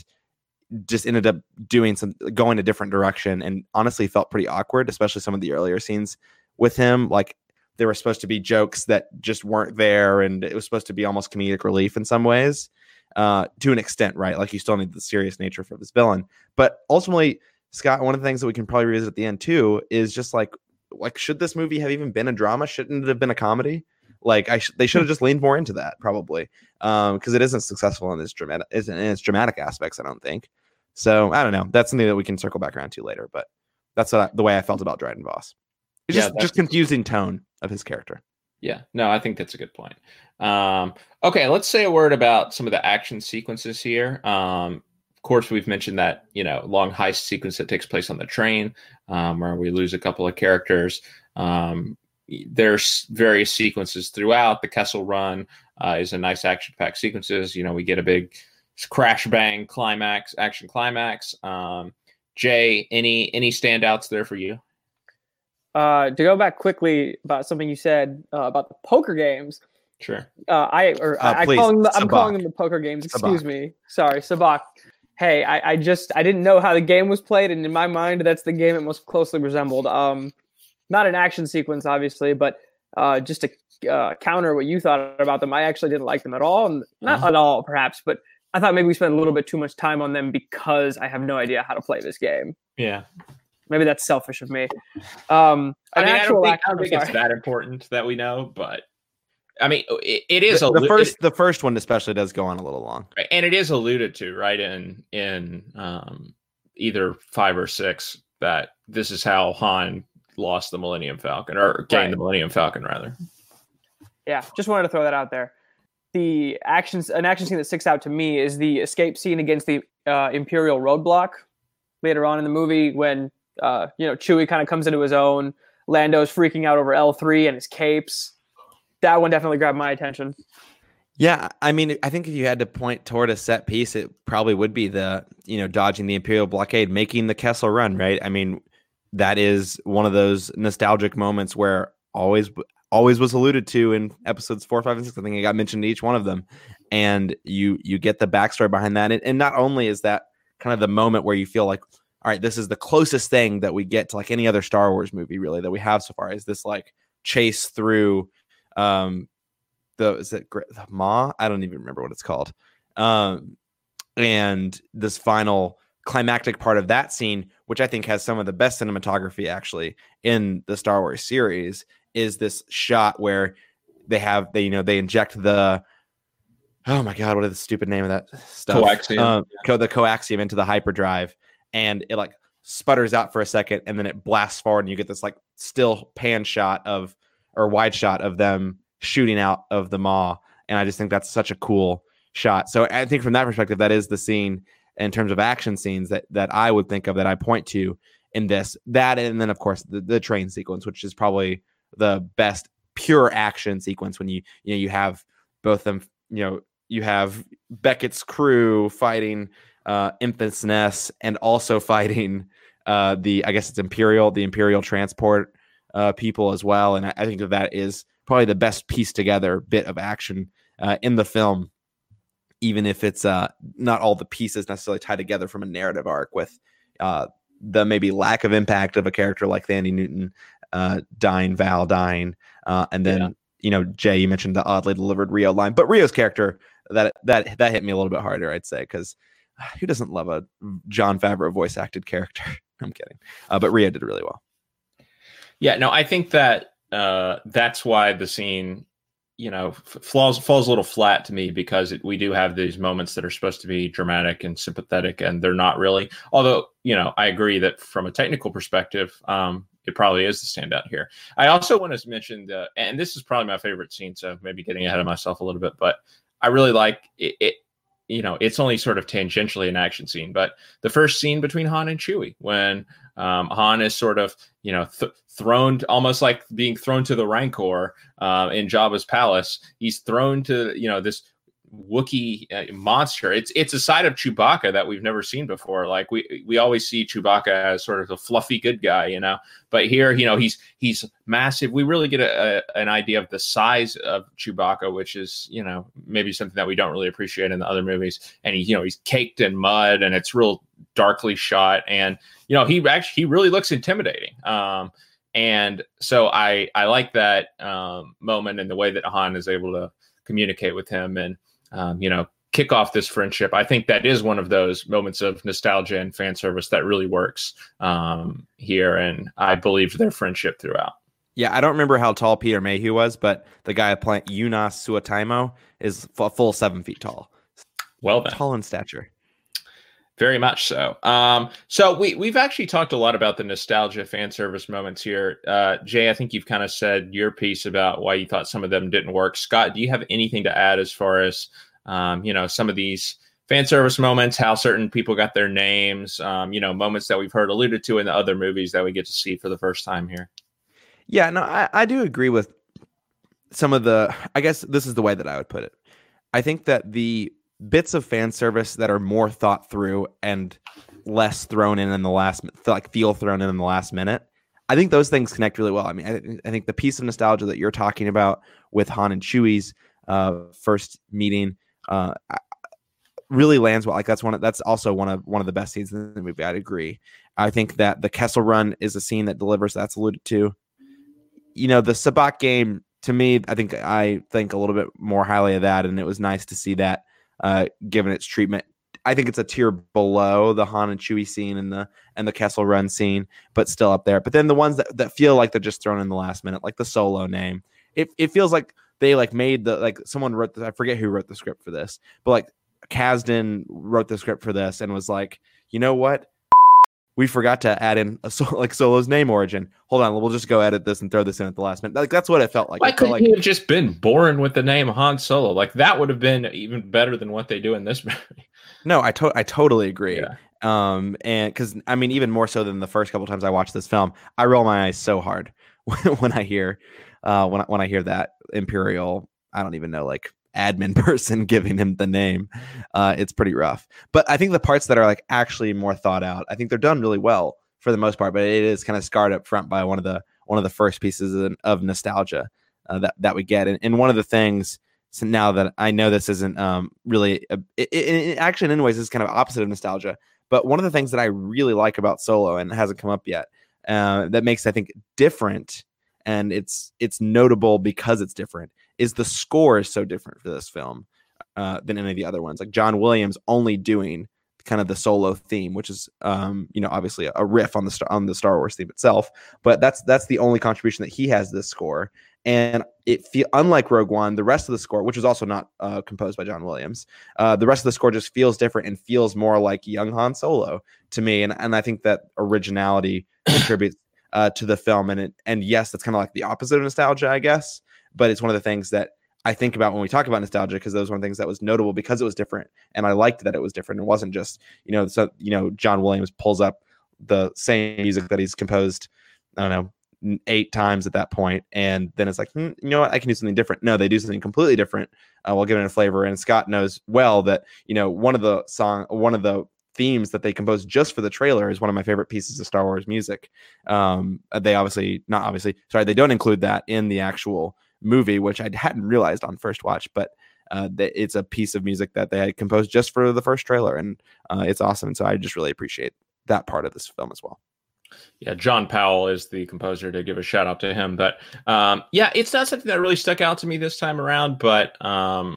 just ended up doing some going a different direction and honestly felt pretty awkward, especially some of the earlier scenes with him. Like there were supposed to be jokes that just weren't there, and it was supposed to be almost comedic relief in some ways, uh, to an extent, right? Like you still need the serious nature for this villain. But ultimately, Scott, one of the things that we can probably revisit at the end too is just like like should this movie have even been a drama? Shouldn't it have been a comedy? Like I sh- they should have just leaned more into that probably, because um, it isn't successful in its dramatic in its dramatic aspects. I don't think. So I don't know. That's something that we can circle back around to later. But that's uh, the way I felt about Dryden Voss. It's yeah, just just confusing tone of his character. Yeah, no, I think that's a good point. Um, okay, let's say a word about some of the action sequences here. Um, of course, we've mentioned that you know long heist sequence that takes place on the train, um, where we lose a couple of characters. Um, there's various sequences throughout. The Kessel Run uh, is a nice action-packed sequences. You know, we get a big crash bang climax, action climax. Um, Jay, any any standouts there for you? Uh, to go back quickly about something you said uh, about the poker games. Sure. Uh, I or uh, I, I call them the, I'm calling them the poker games. Excuse Sabacc. me. Sorry, Sabacc. Hey, I, I just I didn't know how the game was played, and in my mind, that's the game it most closely resembled. Um, not an action sequence, obviously, but uh, just to uh, counter what you thought about them, I actually didn't like them at all, and not uh-huh. at all, perhaps, but I thought maybe we spent a little bit too much time on them because I have no idea how to play this game. Yeah, maybe that's selfish of me. Um, I mean, I don't think, I don't think it's that important that we know, but I mean, it, it is the, the first. It, the first one especially does go on a little long, right? and it is alluded to right in in um, either five or six that this is how Han lost the Millennium Falcon or gained right. the Millennium Falcon rather. Yeah, just wanted to throw that out there. The actions, an action scene that sticks out to me is the escape scene against the uh, Imperial roadblock later on in the movie when uh, you know Chewie kind of comes into his own. Lando's freaking out over L three and his capes. That one definitely grabbed my attention. Yeah, I mean, I think if you had to point toward a set piece, it probably would be the you know dodging the Imperial blockade, making the Kessel Run, right? I mean, that is one of those nostalgic moments where always always was alluded to in episodes four, five, and six. I think it got mentioned each one of them, and you you get the backstory behind that. And, and not only is that kind of the moment where you feel like, all right, this is the closest thing that we get to like any other Star Wars movie really that we have so far. Is this like chase through um the is it the Maw? I don't even remember what it's called. Um, and this final climactic part of that scene, which I think has some of the best cinematography actually in the Star Wars series, is this shot where they have they you know they inject the oh my god what is the stupid name of that stuff Coaxium. Um, co- the coaxium into the hyperdrive and it like sputters out for a second and then it blasts forward and you get this like still pan shot of or wide shot of them shooting out of the maw and I just think that's such a cool shot. So I think from that perspective, that is the scene in terms of action scenes that that I would think of that I point to in this. That and then of course the, the train sequence, which is probably the best pure action sequence when you you know you have both them you know you have Beckett's crew fighting uh Enfys Nest and also [laughs] fighting uh the I guess it's Imperial the Imperial transport uh people as well. And I, I think that that is probably the best piece together bit of action uh, in the film even if it's uh not all the pieces necessarily tied together from a narrative arc with uh the maybe lack of impact of a character like Thandie Newton uh dying Val dying uh and then Yeah. you know Jay you mentioned the oddly delivered Rio line but Rio's character that that that hit me a little bit harder I'd say cuz who doesn't love a Jon Favreau voice acted character [laughs] I'm kidding uh, but Rio did really well Yeah, no, I think that uh, that's why the scene, you know, f- falls falls a little flat to me because it, we do have these moments that are supposed to be dramatic and sympathetic, and they're not really. Although, you know, I agree that from a technical perspective, um, it probably is the standout here. I also want to mention the, and this is probably my favorite scene, so maybe getting ahead of myself a little bit, but I really like it. it you know, it's only sort of tangentially an action scene, but the first scene between Han and Chewie when um, Han is sort of, you know, th- thrown almost like being thrown to the Rancor uh, in Jabba's palace. He's thrown to, you know, this Wookiee uh, monster. It's it's a side of Chewbacca that we've never seen before. Like we we always see Chewbacca as sort of a fluffy good guy, you know. But here, you know, he's he's massive. We really get a, a, an idea of the size of Chewbacca, which is you know maybe something that we don't really appreciate in the other movies. And he you know he's caked in mud, and it's real darkly shot, and you know he actually he really looks intimidating. Um, and so I I like that um, moment and the way that Han is able to communicate with him and um, you know kick off this friendship. I think that is one of those moments of nostalgia and fan service that really works um, here, and I believed their friendship throughout. Yeah, I don't remember how tall Peter Mayhew was, but the guy playing Joonas Suotamo is full seven feet tall. Well then, Tall in stature. Very much so. Um, so we we've actually talked a lot about the nostalgia fan service moments here. Uh, Jay, I think you've kind of said your piece about why you thought some of them didn't work. Scott, do you have anything to add as far as um, you know some of these fan service moments, how certain people got their names, um, you know, moments that we've heard alluded to in the other movies that we get to see for the first time here? Yeah, no, I, I do agree with some of the. I guess this is the way that I would put it. I think that the bits of fan service that are more thought through and less thrown in in the last, like feel thrown in in the last minute. I think those things connect really well. I mean, I, I think the piece of nostalgia that you're talking about with Han and Chewie's uh, first meeting uh, really lands well. Like that's one. Of, that's also one of one of the best scenes in the movie. I'd agree. I think that the Kessel Run is a scene that delivers. That's alluded to. You know, the Sabacc game to me, I think I think a little bit more highly of that, and it was nice to see that uh, given its treatment. I think it's a tier below the Han and Chewie scene and the and the Kessel Run scene, but still up there. But then the ones that, that feel like they're just thrown in the last minute, like the Solo name, it it feels like they like made the like someone wrote the, I forget who wrote the script for this, but like Kasdan wrote the script for this and was like, you know what? We forgot to add in a [laughs] so, like Solo's name origin. Hold on, we'll just go edit this and throw this in at the last minute. Like that's what it felt like. Why couldn't like he have just been born with the name Han Solo? Like that would have been even better than what they do in this [laughs] movie. no, I to- I totally agree. Yeah. Um, and because I mean, even more so than the first couple times I watched this film, I roll my eyes so hard [laughs] when I hear, uh, when I, when I hear that Imperial, I don't even know, like admin [laughs] person giving him the name. Uh, it's pretty rough. But I think the parts that are like actually more thought out, I think they're done really well for the most part. But it is kind of scarred up front by one of the one of the first pieces of, nostalgia uh, that that we get, and, and one of the things. So now that I know this isn't um, really, a, it, it, actually, in ways, is kind of opposite of nostalgia. But one of the things that I really like about Solo, and hasn't come up yet, uh, that makes I think different, and it's it's notable because it's different, is the score is so different for this film uh, than any of the other ones. Like John Williams only doing kind of the solo theme, which is um, you know obviously a riff on the on the Star Wars theme itself. But that's that's the only contribution that he has this score. And it feel unlike Rogue One, the rest of the score, which was also not uh, composed by John Williams, uh, the rest of the score just feels different and feels more like young Han Solo to me. And and I think that originality contributes uh, to the film. And it, and yes, that's kind of like the opposite of nostalgia, I guess. But it's one of the things that I think about when we talk about nostalgia because those were the things that was notable because it was different, and I liked that it was different. It wasn't just you know so you know John Williams pulls up the same music that he's composed. I don't know eight times at that point, and then it's like hmm, you know what I can do something different. No, they do something completely different uh, while giving it a flavor. And Scott knows well that you know one of the song one of the themes that they composed just for the trailer is one of my favorite pieces of Star Wars music. Um, they obviously not obviously sorry they don't include that in the actual movie, which I hadn't realized on first watch, but uh, it's a piece of music that they had composed just for the first trailer, and uh, it's awesome. So I just really appreciate that part of this film as well. Yeah, John Powell is the composer to give a shout out to him. But um, yeah, it's not something that really stuck out to me this time around, but um,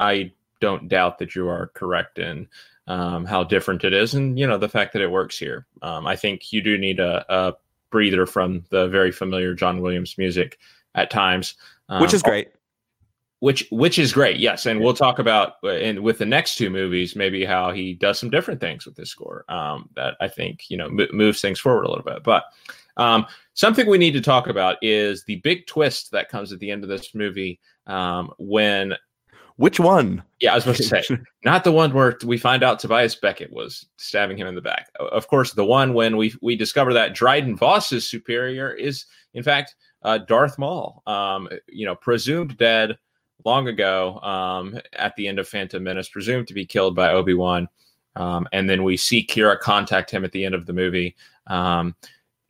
I don't doubt that you are correct in um, how different it is, and you know the fact that it works here. Um, I think you do need a, a breather from the very familiar John Williams music at times um, which is great. Which which is great, yes, and we'll talk about and uh, with the next two movies maybe how he does some different things with this score um, that I think you know m- moves things forward a little bit. But um, something we need to talk about is the big twist that comes at the end of this movie um, when which one? Yeah, I was about to say, [laughs] not the one where we find out Tobias Beckett was stabbing him in the back. Of course, the one when we we discover that Dryden Voss's superior is, in fact, uh, Darth Maul, um, you know, presumed dead long ago um, at the end of Phantom Menace, presumed to be killed by Obi Wan. Um, and then we see Qi'ra contact him at the end of the movie. Um,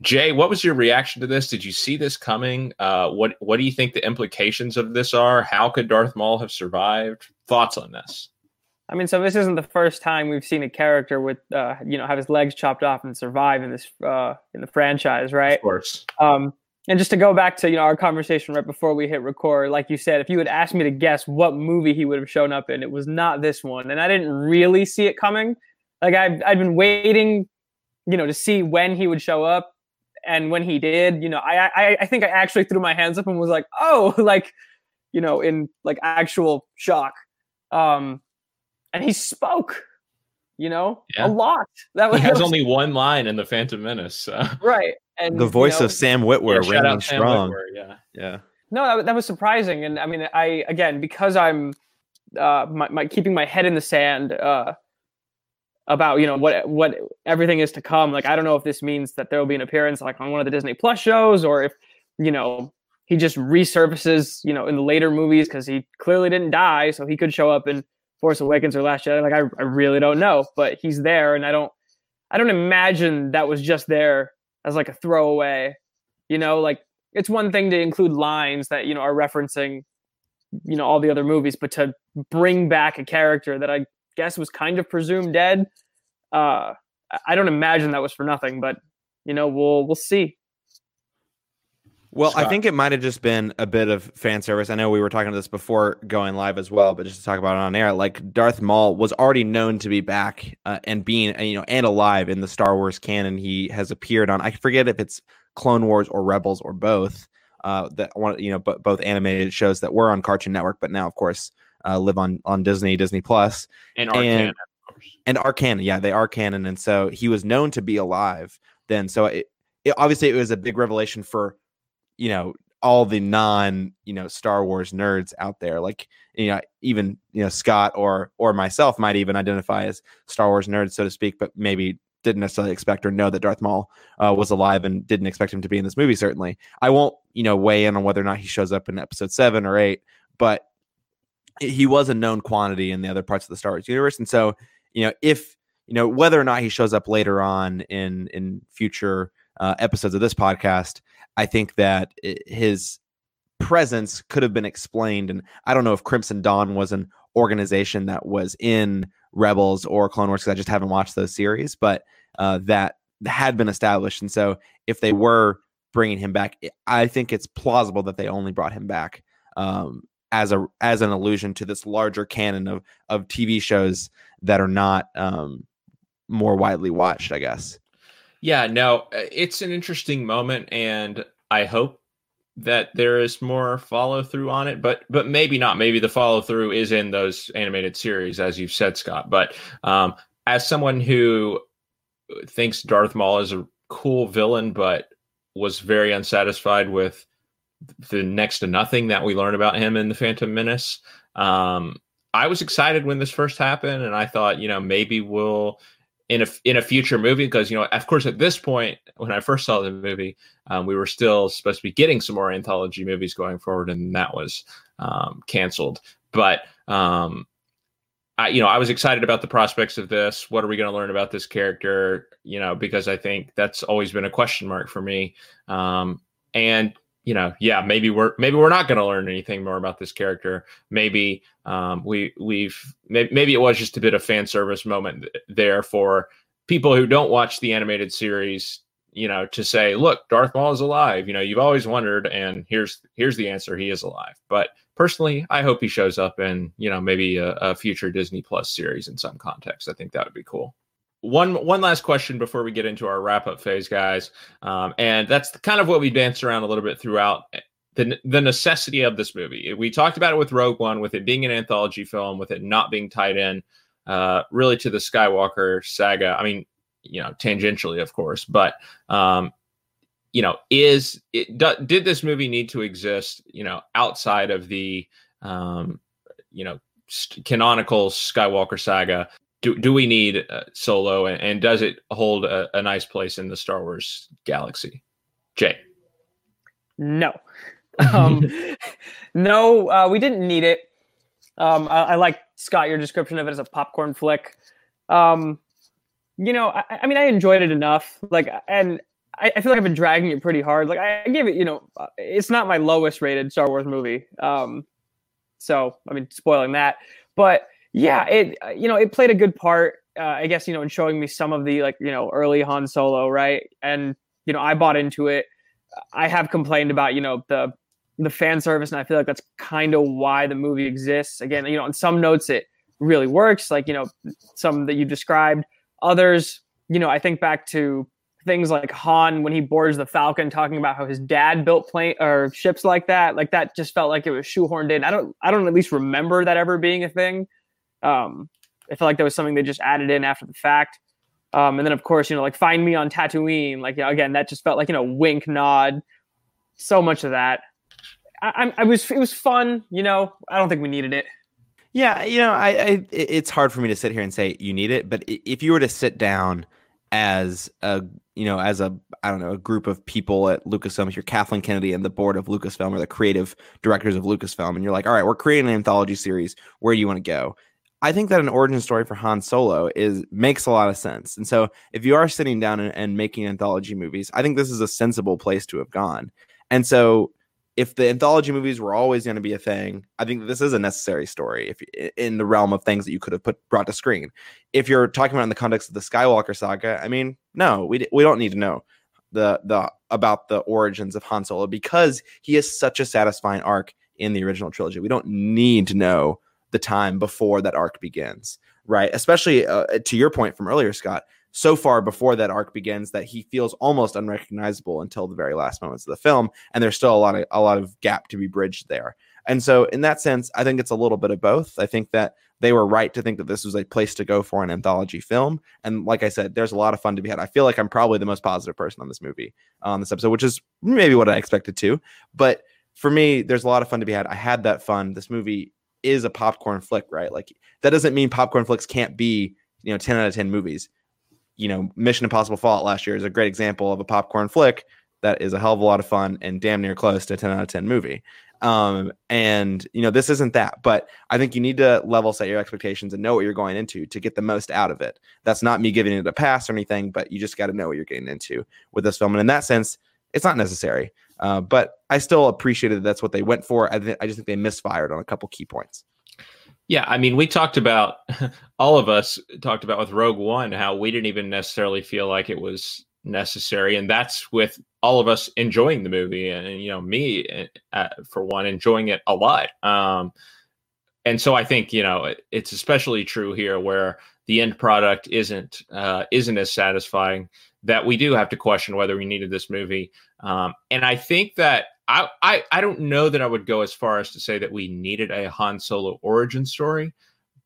Jay, what was your reaction to this? Did you see this coming? Uh, what What do you think the implications of this are? How could Darth Maul have survived? Thoughts on this? I mean, so this isn't the first time we've seen a character with, uh, you know, have his legs chopped off and survive in this uh, in the franchise, right? Of course. Um, and just to go back to you know our conversation right before we hit record, like you said, if you had asked me to guess what movie he would have shown up in, it was not this one, and I didn't really see it coming. Like I've I'd been waiting, you know, to see when he would show up, and when he did, you know, I I, I think I actually threw my hands up and was like, [laughs] oh, like, you know, in like actual shock. Um, and he spoke you know, yeah. a lot. That was, he has was, [laughs] only one line in the Phantom Menace. So. Right, and the voice you know, of Sam Witwer yeah, ringing strong. Witwer, yeah, yeah. No, that, that was surprising, and I mean, I again because I'm uh, my, my keeping my head in the sand uh, about you know what what everything is to come. Like I don't know if this means that there will be an appearance like on one of the Disney Plus shows, or if you know he just resurfaces you know in the later movies because he clearly didn't die, so he could show up in Force Awakens or Last Jedi. Like I, I really don't know, but he's there, and I don't I don't imagine that was just there as like a throwaway. You know, like it's one thing to include lines that you know are referencing you know all the other movies, but to bring back a character that I guess was kind of presumed dead, uh, I don't imagine that was for nothing. But you know, we'll we'll see. Well, Scott. I think it might have just been a bit of fan service. I know we were talking about this before going live as well, but just to talk about it on air, like Darth Maul was already known to be back uh, and being, you know, and alive in the Star Wars canon. He has appeared on, I forget if it's Clone Wars or Rebels or both. Uh, that one, you know, but both animated shows that were on Cartoon Network, but now, of course, uh, live on on Disney, Disney Plus. And Arcana, and Arcana. Yeah, they are canon, and so he was known to be alive then. So it, it obviously it was a big revelation for you know all the non you know Star Wars nerds out there, like you know even you know Scott or or myself might even identify as Star Wars nerds, so to speak, but maybe didn't necessarily expect or know that Darth Maul uh, was alive and didn't expect him to be in this movie. Certainly, I won't you know weigh in on whether or not he shows up in Episode seven or eight, but he was a known quantity in the other parts of the Star Wars universe, and so you know if you know whether or not he shows up later on in in future uh, episodes of this podcast I think that his presence could have been explained. And I don't know if Crimson Dawn was an organization that was in Rebels or Clone Wars because I just haven't watched those series, but uh, that had been established. And so if they were bringing him back, I think it's plausible that they only brought him back um, as a as an allusion to this larger canon of of TV shows that are not um, more widely watched, I guess. Yeah, no, uh, it's an interesting moment, and I hope that there is more follow through on it, but but maybe not. Maybe the follow through is in those animated series, as you've said, Scott. But um, as someone who thinks Darth Maul is a cool villain, but was very unsatisfied with the next to nothing that we learned about him in the Phantom Menace. Um, I was excited when this first happened, and I thought, you know, maybe we'll in a in a future movie because you know, of course, at this point when I first saw the movie, um, we were still supposed to be getting some more anthology movies going forward, and that was um, canceled. But um, I, you know, I was excited about the prospects of this. What are we going to learn about this character? You know, because I think that's always been a question mark for me. Um, and you know, yeah, maybe we're maybe we're not going to learn anything more about this character. Maybe um, we we've maybe it was just a bit of fan service moment there for people who don't watch the animated series. You know, to say, look, Darth Maul is alive. You know, you've always wondered, and here's here's the answer: he is alive. But personally, I hope he shows up in you know maybe a, a future Disney Plus series in some context. I think that would be cool one one last question before we get into our wrap up phase, guys, um, and that's kind of what we danced around a little bit throughout the the necessity of this movie. We talked about it with Rogue One, with it being an anthology film, with it not being tied in uh, really to the Skywalker saga. I mean, you know, tangentially, of course, but um, you know, is it did this movie need to exist? You know, outside of the um, you know canonical Skywalker saga do, do we need uh, solo? And, and, does it hold a, a, nice place in the star wars galaxy? Jay. No. Um, [laughs] no uh, we didn't need it. Um, I, I, like scott your description of it as a popcorn flick. Um, you know I, I, mean i enjoyed it enough. Like and I, I, feel like i've been dragging it pretty hard. Like i gave it you know uh, it's not my lowest rated star wars movie. Um, so i mean spoiling that. But yeah, it uh, you know it played a good part. Uh, I guess you know in showing me some of the like you know early Han Solo, right? And you know I bought into it. I have complained about you know the the fan service, and I feel like that's kind of why the movie exists. Again, you know, on some notes it really works, like you know some that you described. Others, you know, I think back to things like Han when he boards the Falcon, talking about how his dad built plane or ships like that. Like that just felt like it was shoehorned in. I don't, I don't at least remember that ever being a thing. Um, I feel like that was something they just added in after the fact. Um, and then of course, you know, like find me on Tatooine. Like you know, again, that just felt like you know, wink, nod. So much of that. I, I, was it was fun. You know, I don't think we needed it. Yeah, you know, I, I it's hard for me to sit here and say you need it, but if you were to sit down as a you know as a I don't know a group of people at Lucasfilm, if you're Kathleen Kennedy and the board of Lucasfilm or the creative directors of Lucasfilm, and you're like, all right, we're creating an anthology series. Where do you want to go? I think that an origin story for Han Solo is makes a lot of sense. And so if you are sitting down and, and, making anthology movies, I think this is a sensible place to have gone. And so if the anthology movies were always going to be a thing, I think this is a necessary story if in the realm of things that you could have put brought to screen. If you're talking about in the context of the Skywalker saga, I mean, no, we we don't need to know the the about the origins of Han Solo because he is such a satisfying arc in the original trilogy. We don't need to know the time before that arc begins, right? Especially uh, to your point from earlier, Scott, so far before that arc begins that he feels almost unrecognizable until the very last moments of the film, and there's still a lot of a lot of gap to be bridged there. And so, in that sense, I think it's a little bit of both. I think that they were right to think that this was a place to go for an anthology film. And like I said, there's a lot of fun to be had. I feel like I'm probably the most positive person on this movie on this episode, which is maybe what I expected to. But for me, there's a lot of fun to be had. I had that fun. This movie is a popcorn flick, right? Like that doesn't mean popcorn flicks can't be, you know, 10 out of 10 movies. You know, Mission Impossible Fallout last year is a great example of a popcorn flick that is a hell of a lot of fun and damn near close to a 10 out of 10 movie. Um, and you know, this isn't that, but I think you need to level set your expectations and know what you're going into to get the most out of it. That's not me giving it a pass or anything, but you just got to know what you're getting into with this film. And in that sense, it's not necessary. Uh, but I still appreciated that that's what they went for. I, th- I just think they misfired on a couple key points. Yeah, I mean, we talked about [laughs] all of us talked about with Rogue One how we didn't even necessarily feel like it was necessary, and that's with all of us enjoying the movie, and, and you know, me uh, for one, enjoying it a lot. Um, and so I think you know it, it's especially true here where the end product isn't uh, isn't as satisfying that we do have to question whether we needed this movie. Um, and I think that I, I I don't know that I would go as far as to say that we needed a Han Solo origin story,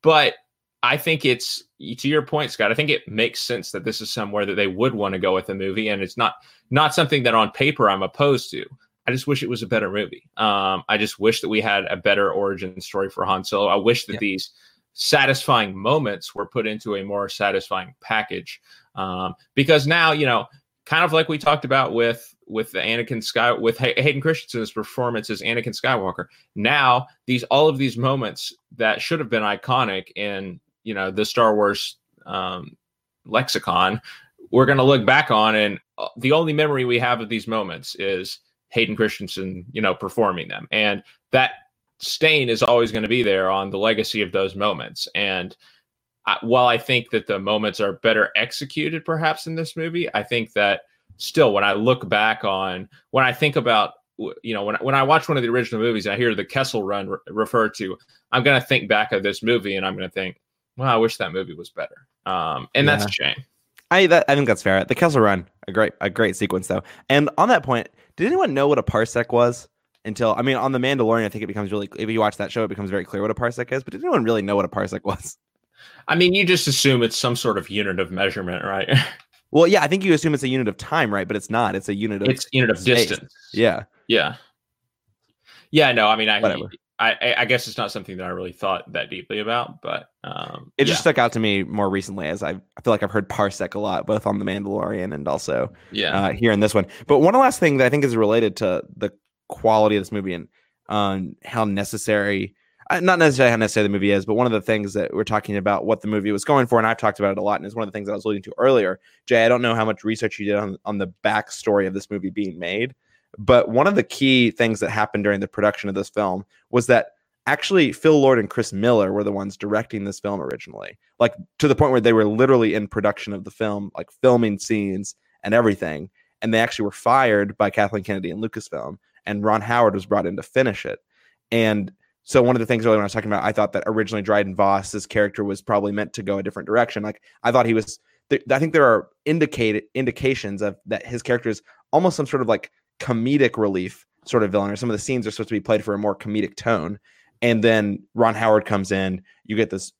but I think it's to your point, Scott. I think it makes sense that this is somewhere that they would want to go with a movie, and it's not not something that on paper I'm opposed to. I just wish it was a better movie. Um, I just wish that we had a better origin story for Han Solo. I wish that yeah. these satisfying moments were put into a more satisfying package. Um, because now, you know, kind of like we talked about with with the Anakin Sky with Hay- Hayden Christensen's performance as Anakin Skywalker. Now, these all of these moments that should have been iconic in you know the Star Wars um, lexicon, we're going to look back on, and uh, the only memory we have of these moments is Hayden Christensen, you know, performing them. And that stain is always going to be there on the legacy of those moments. And I, while I think that the moments are better executed, perhaps in this movie, I think that still, when I look back on, when I think about, you know, when when I watch one of the original movies, and I hear the Kessel Run re- referred to. I'm going to think back of this movie, and I'm going to think, well, I wish that movie was better. Um, and yeah. that's a shame. I that, I think that's fair. The Kessel Run, a great a great sequence though. And on that point, did anyone know what a parsec was? Until I mean, on the Mandalorian, I think it becomes really. If you watch that show, it becomes very clear what a parsec is. But did anyone really know what a parsec [laughs] was? I mean, you just assume it's some sort of unit of measurement, right? [laughs] well, yeah, I think you assume it's a unit of time, right? But it's not. It's a unit of. It's unit of space. distance. Yeah. Yeah. Yeah. No, I mean, I. Whatever. I, I guess it's not something that I really thought that deeply about, but um, it just stuck out to me more recently as I, I feel like I've heard parsec a lot, both on the Mandalorian and also yeah uh, here in this one. But one last thing that I think is related to the quality of this movie and um, how necessary, not necessarily how necessary the movie is, but one of the things that we're talking about what the movie was going for, and I've talked about it a lot, and it's one of the things I was alluding to earlier. Jay, I don't know how much research you did on on the backstory of this movie being made, but one of the key things that happened during the production of this film was that actually Phil Lord and Chris Miller were the ones directing this film originally. Like to the point where they were literally in production of the film, like filming scenes and everything. And they actually were fired by Kathleen Kennedy and Lucasfilm. And Ron Howard was brought in to finish it. And so one of the things earlier when I was talking about, I thought that originally Dryden Voss's character was probably meant to go a different direction. Like I thought he was. I think there are indicated indications of that his character is almost some sort of like comedic relief sort of villain, or some of the scenes are supposed to be played for a more comedic tone and then Ron Howard comes in. You get this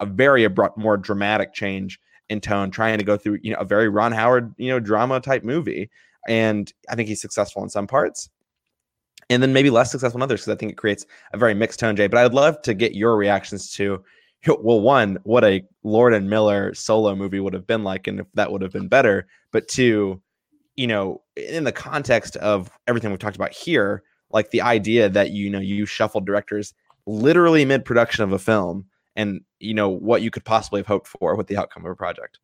a very abrupt, more dramatic change in tone, trying to go through you know a very Ron Howard you know drama type movie, and I think he's successful in some parts. And then maybe less successful in others because I think it creates a very mixed tone, Jay. But I'd love to get your reactions to, well, one, what a Lord and Miller solo movie would have been like, and if that would have been better. But two, you know, in the context of everything we've talked about here, like the idea that you know you shuffle directors literally mid production of a film and you know what you could possibly have hoped for with the outcome of a project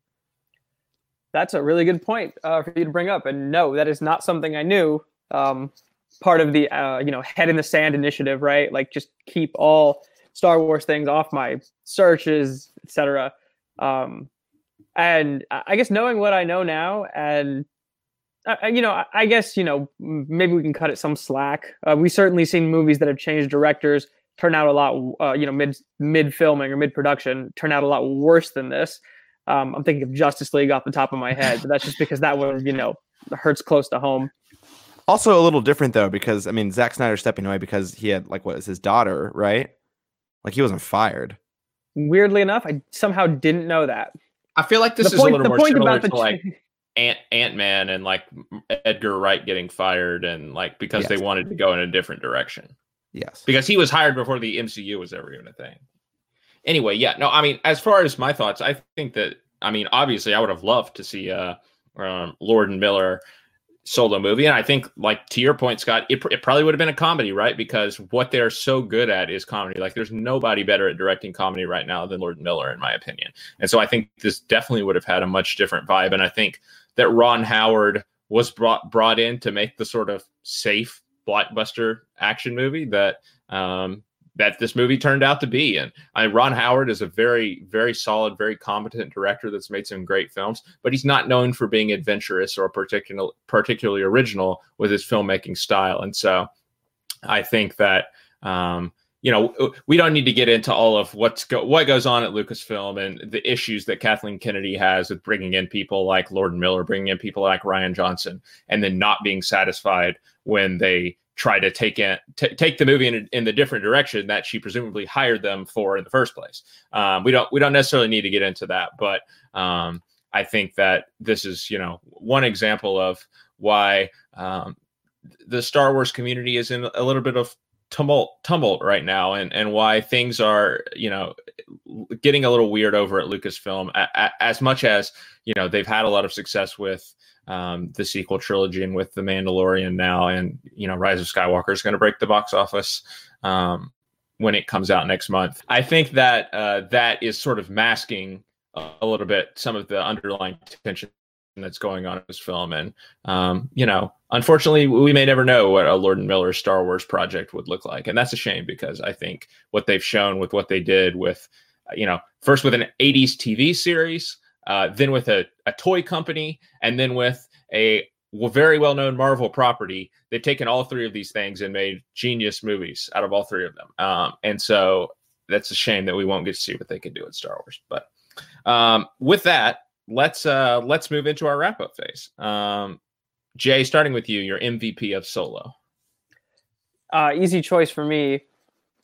that's a really good point uh, for you to bring up and no that is not something i knew um, part of the uh, you know head in the sand initiative right like just keep all star wars things off my searches etc um, and i guess knowing what i know now and uh, you know i guess you know maybe we can cut it some slack uh, we certainly seen movies that have changed directors turn out a lot, uh, you know, mid mid filming or mid production, turn out a lot worse than this. Um, I'm thinking of Justice League off the top of my head, but that's just because that one, you know, hurts close to home. Also, a little different though, because I mean, Zack Snyder stepping away because he had like what was his daughter, right? Like he wasn't fired. Weirdly enough, I somehow didn't know that. I feel like this the is point, a little more similar to like [laughs] Ant Ant Man and like Edgar Wright getting fired and like because yes. they wanted to go in a different direction. Yes. Because he was hired before the MCU was ever even a thing. Anyway, yeah, no, I mean, as far as my thoughts, I think that, I mean, obviously, I would have loved to see uh, um, Lord and Miller solo movie. And I think, like, to your point, Scott, it, it probably would have been a comedy, right? Because what they're so good at is comedy. Like, there's nobody better at directing comedy right now than Lord Miller, in my opinion. And so I think this definitely would have had a much different vibe. And I think that Ron Howard was brought brought in to make the sort of safe blockbuster action movie that um, that this movie turned out to be. And I mean, Ron Howard is a very, very solid, very competent director that's made some great films, but he's not known for being adventurous or particular, particularly original with his filmmaking style. And so I think that um, you know, we don't need to get into all of what's go- what goes on at Lucasfilm and the issues that Kathleen Kennedy has with bringing in people like Lord Miller, bringing in people like Rian Johnson, and then not being satisfied when they try to take in, t- take the movie in, in the different direction that she presumably hired them for in the first place. Um, we don't we don't necessarily need to get into that, but um, I think that this is you know one example of why um, the Star Wars community is in a little bit of tumult tumult right now and and why things are you know getting a little weird over at Lucasfilm a, a, as much as you know they've had a lot of success with um, the sequel trilogy and with the Mandalorian now and you know Rise of Skywalker is going to break the box office um, when it comes out next month. I think that uh, that is sort of masking a little bit some of the underlying tension that's going on in this film. And, um, you know, unfortunately, we may never know what a Lord and Miller Star Wars project would look like. And that's a shame because I think what they've shown with what they did with, you know, first with an 80s TV series, uh, then with a, a toy company, and then with a very well known Marvel property. They've taken all three of these things and made genius movies out of all three of them. Um, and so that's a shame that we won't get to see what they can do in Star Wars. But um, with that, let's uh let's move into our wrap up phase. Um, Jay, starting with you, your MVP of Solo. Uh, easy choice for me.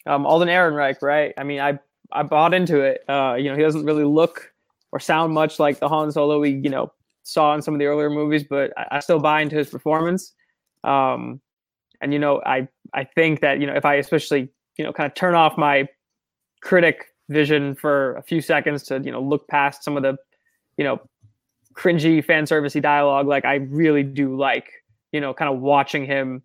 Um, Alden Ehrenreich, right? I mean, I I bought into it. Uh, you know, he doesn't really look or sound much like the Han Solo we you know saw in some of the earlier movies, but I, I still buy into his performance. Um, and you know, I I think that you know if I especially you know kind of turn off my critic vision for a few seconds to you know look past some of the you know, cringy fan servicey dialogue. Like I really do like, you know, kind of watching him,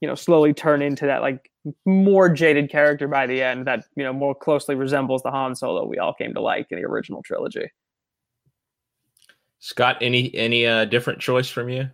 you know, slowly turn into that like more jaded character by the end that, you know, more closely resembles the Han Solo we all came to like in the original trilogy. Scott, any any uh different choice from you?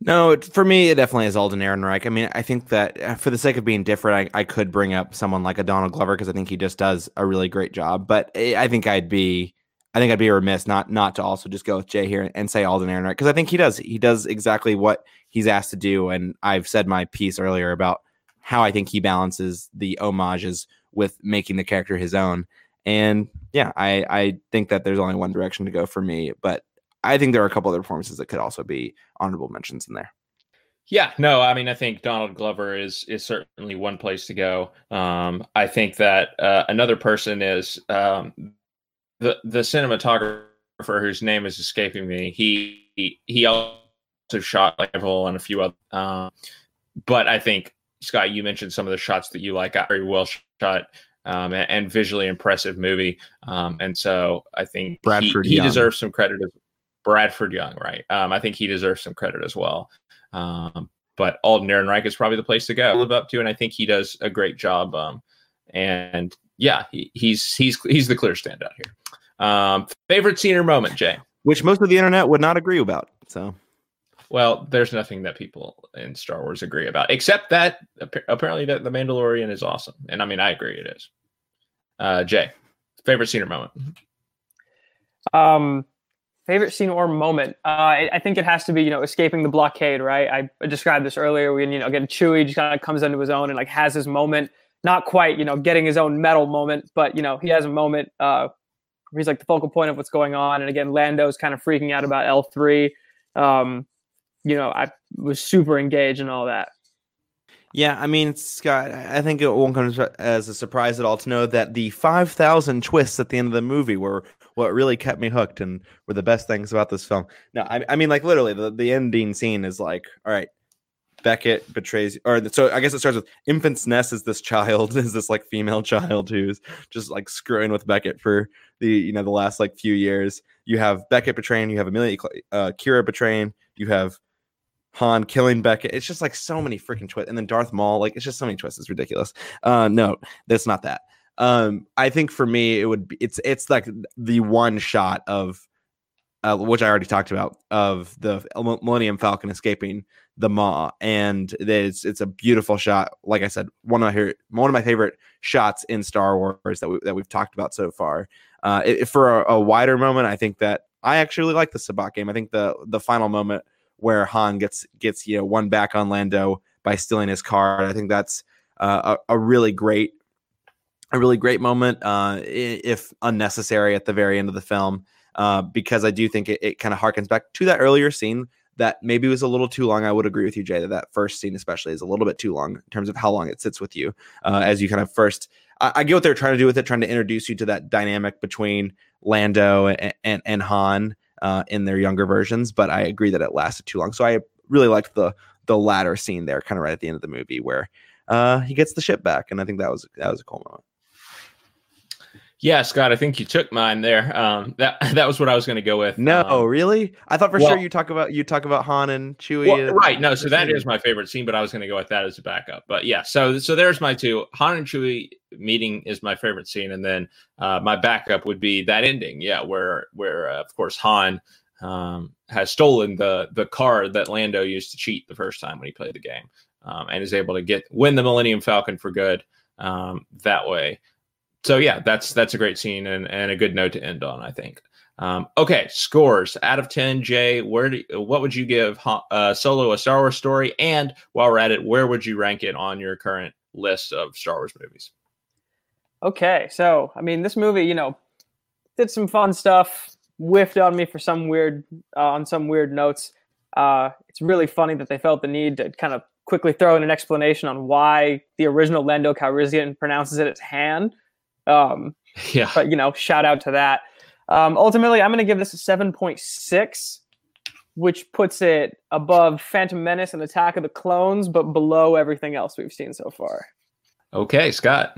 No, for me, it definitely is Alden Ehrenreich. I mean, I think that uh, for the sake of being different, I, I could bring up someone like a Donald Glover because I think he just does a really great job. But eh, I think I'd be I think I'd be remiss not not to also just go with Jay here and say Alden Ehrenreich because I think he does he does exactly what he's asked to do, and I've said my piece earlier about how I think he balances the homages with making the character his own. And yeah, I I think that there's only one direction to go for me, but I think there are a couple other performances that could also be honorable mentions in there. Yeah, no, I mean, I think Donald Glover is is certainly one place to go. Um, I think that uh, another person is um, the the cinematographer whose name is escaping me. He he, he also shot like Evil and a few other. Um, but I think Scott, you mentioned some of the shots that you like. Very well shot. Um, and, and, visually impressive movie. Um, and so I think Bradford he, he deserves some credit. As, Bradford Young, right? Um, I think he deserves some credit as well. Um, but Alden Ehrenreich is probably the place to go live up to, and I think he does a great job. Um, and yeah, he, he's he's he's the clear standout here. Um, favorite scene or moment, Jay? Which most of the internet would not agree about. So, well, there's nothing that people in Star Wars agree about, except that apparently that the Mandalorian is awesome, and I mean I agree it is. Uh, Jay, favorite scene or moment? Um, favorite scene or moment? Uh, I, I, think it has to be you know escaping the blockade, right? I described this earlier when you know again Chewie just kind of comes into his own and like has his moment not quite, you know, getting his own medal moment, but you know, he has a moment uh, where he's like the focal point of what's going on. And again, Lando's kind of freaking out about L three. Um, you know, I was super engaged in all that. Yeah, I mean, Scott, I think it won't come as a surprise at all to know that the 5,000 twists at the end of the movie were what really kept me hooked and were the best things about this film. No, I, I mean, like, literally, the, the ending scene is like, all right, Beckett betrays, or so I guess it starts with Enfys Nest is this child, [laughs] is this like female child who's just like screwing with Beckett for the you know the last like few years. You have Beckett betraying, you have Emilia uh, Qi'ra betraying, you have Han killing Beckett. It's just like so many freaking twists, and then Darth Maul, like it's just so many twists. It's ridiculous. Uh, no, that's not that. Um, I think for me, it would be it's it's like the one shot of uh, which I already talked about of the Millennium Falcon escaping the maw, and it's it's a beautiful shot. Like I said, one of my one of my favorite shots in Star Wars that we, that we've talked about so far. Uh, it, for a, a, wider moment, I think that I actually like the Sabacc game. I think the the final moment where Han gets gets you know one back on Lando by stealing his card. I think that's uh, a, a really great a really great moment, uh, if unnecessary at the very end of the film, uh, because I do think it, it kind of harkens back to that earlier scene that maybe was a little too long. I would agree with you, Jay, that that first scene especially is a little bit too long in terms of how long it sits with you uh, as you kind of first. I, I, get what they're trying to do with it, trying to introduce you to that dynamic between Lando and and, and Han uh, in their younger versions, but I agree that it lasted too long. So I really liked the the latter scene there, kind of right at the end of the movie where uh, he gets the ship back, and I think that was that was a cool moment. Yeah, Scott, I think you took mine there. Um, that [laughs] that was what I was going to go with. No, um, really? I thought for well, sure you talk about you talk about Han and Chewie. Well, right? No, so that is my favorite scene, but I was going to go with that as a backup. But yeah, so so there's my two. Han and Chewie meeting is my favorite scene, and then uh, my backup would be that ending. Yeah, where where uh, of course Han um, has stolen the the car that Lando used to cheat the first time when he played the game, um, and is able to get win the Millennium Falcon for good um, that way so yeah, that's that's a great scene and, and a good note to end on, I think. Um, okay, scores out of ten. Jay, where do what would you give uh, Solo a Star Wars story? And while we're at it, where would you rank it on your current list of Star Wars movies? Okay, so I mean, this movie, you know, did some fun stuff, whiffed on me for some weird uh, on some weird notes. Uh, it's really funny that they felt the need to kind of quickly throw in an explanation on why the original Lando Calrissian pronounces it as Han um, yeah. But, you know, shout out to that. Um, ultimately, I'm going to give this a 7.6, which puts it above Phantom Menace and Attack of the Clones, but below everything else we've seen so far. Okay, Scott.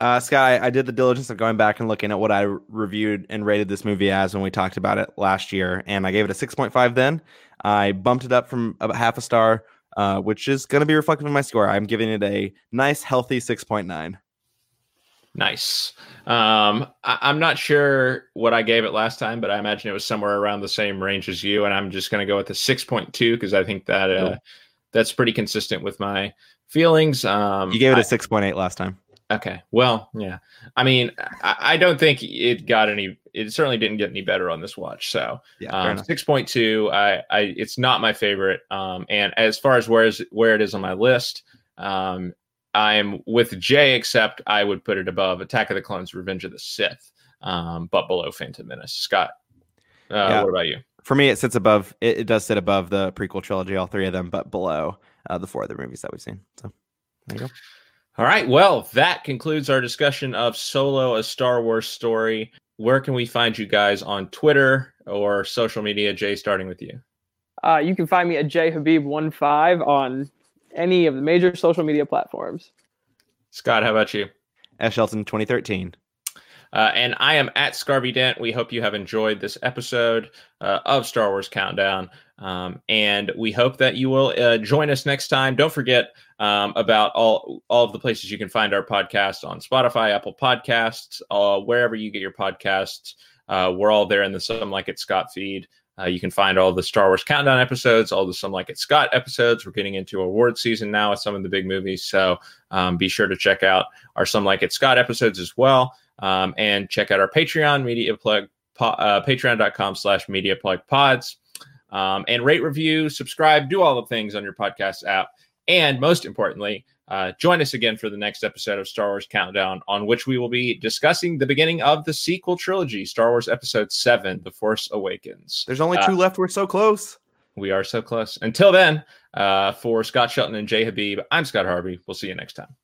Uh, Sky, I did the diligence of going back and looking at what I reviewed and rated this movie as when we talked about it last year, and I gave it a 6.5 then. I bumped it up from about half a star, uh, which is going to be reflective in my score. I'm giving it a nice, healthy 6.9. Nice. Um, I, am not sure what I gave it last time, but I imagine it was somewhere around the same range as you. And I'm just going to go with the 6.2 because I think that uh, cool. that's pretty consistent with my feelings. Um, you gave it a 6.8 last time. Okay. Well, yeah. I mean, I, I, don't think it got any. It certainly didn't get any better on this watch. So, yeah, um, six point two. I, I, it's not my favorite. Um, and as far as where is where it is on my list, um, I'm with Jay, except I would put it above Attack of the Clones, Revenge of the Sith, um, but below Phantom Menace. Scott, uh, yeah. what about you? For me, it sits above. It, it, does sit above the prequel trilogy, all three of them, but below uh, the four other movies that we've seen. So there you go. All right. Well, that concludes our discussion of Solo, a Star Wars story. Where can we find you guys on Twitter or social media? Jay, starting with you. Uh, you can find me at jhabib15 on any of the major social media platforms. Scott, how about you? S. Shelton 2013. Uh, and I am at Scarby Dent. We hope you have enjoyed this episode uh, of Star Wars Countdown. Um, and we hope that you will uh, join us next time. Don't forget um, about all all of the places you can find our podcast on Spotify, Apple Podcasts, uh, wherever you get your podcasts. Uh, we're all there in the Some Like It Scott feed. Uh, you can find all the Star Wars Countdown episodes, all the Some Like It Scott episodes. We're getting into award season now with some of the big movies. So um, be sure to check out our Some Like It Scott episodes as well. Um, and check out our Patreon, Media Plug, uh, patreon.com slash Media Plug Pods. Um, and rate, review, subscribe, do all the things on your podcast app. And most importantly, uh, join us again for the next episode of Star Wars Countdown, on which we will be discussing the beginning of the sequel trilogy, Star Wars Episode 7, The Force Awakens. There's only two uh, left. We're so close. We are so close. Until then, uh, for Scott Shelton and Jay Habib, I'm Scott Harvey. We'll see you next time.